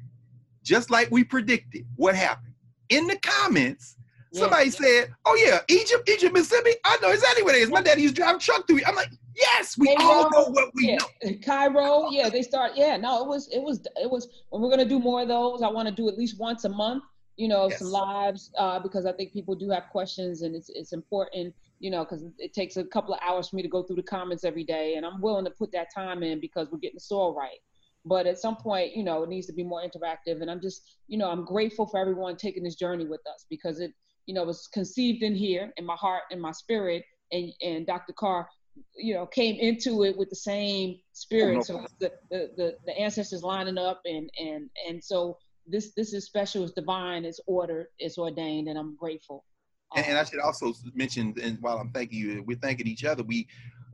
just like we predicted, what happened? In the comments, Somebody said, "Oh yeah, Egypt, Egypt, Mississippi. I know exactly what it is. My daddy used to drive a truck through it." I'm like, "Yes, we all know what we yeah. know." Cairo, yeah, they start. Yeah, no, it was, it was, it was. When we're gonna do more of those, I want to do at least once a month. You know, yes. some lives uh, because I think people do have questions, and it's it's important. You know, because it takes a couple of hours for me to go through the comments every day, and I'm willing to put that time in because we're getting the soil right but at some point you know it needs to be more interactive and i'm just you know i'm grateful for everyone taking this journey with us because it you know, was conceived in here in my heart and my spirit. And, and Dr. Carr, you know, came into it with the same spirit. Oh, no. So the, the, the, the, ancestors lining up and, and, and so this, this is special, it's divine, it's ordered, it's ordained, and I'm grateful. And, and I should also mention, and while I'm thanking you, we're thanking each other. We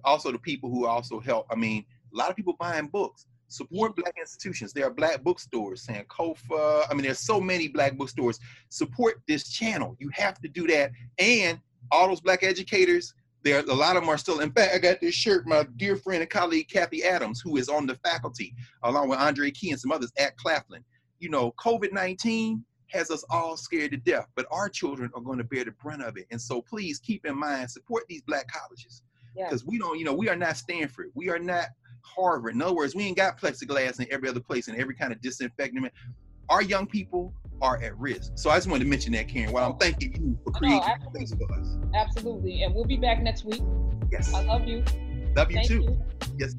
also the people who also help. I mean, a lot of people buying books. Support black institutions. There are black bookstores, Sankofa. I mean, there's so many black bookstores. Support this channel. You have to do that. And all those black educators, there a lot of them are still. In fact, I got this shirt. My dear friend and colleague Kathy Adams, who is on the faculty, along with Andre Key and some others at Claflin. You know, COVID-19 has us all scared to death, but our children are going to bear the brunt of it. And so, please keep in mind, support these black colleges because we don't. You know, we are not Stanford. We are not Harvard. In other words, we ain't got plexiglass in every other place and every kind of disinfectant. Our young people are at risk. So I just wanted to mention that, Karen, while I'm thanking you for creating no, space for us. Absolutely. And we'll be back next week. Yes. I love you. Love you Thank too. you. Yes.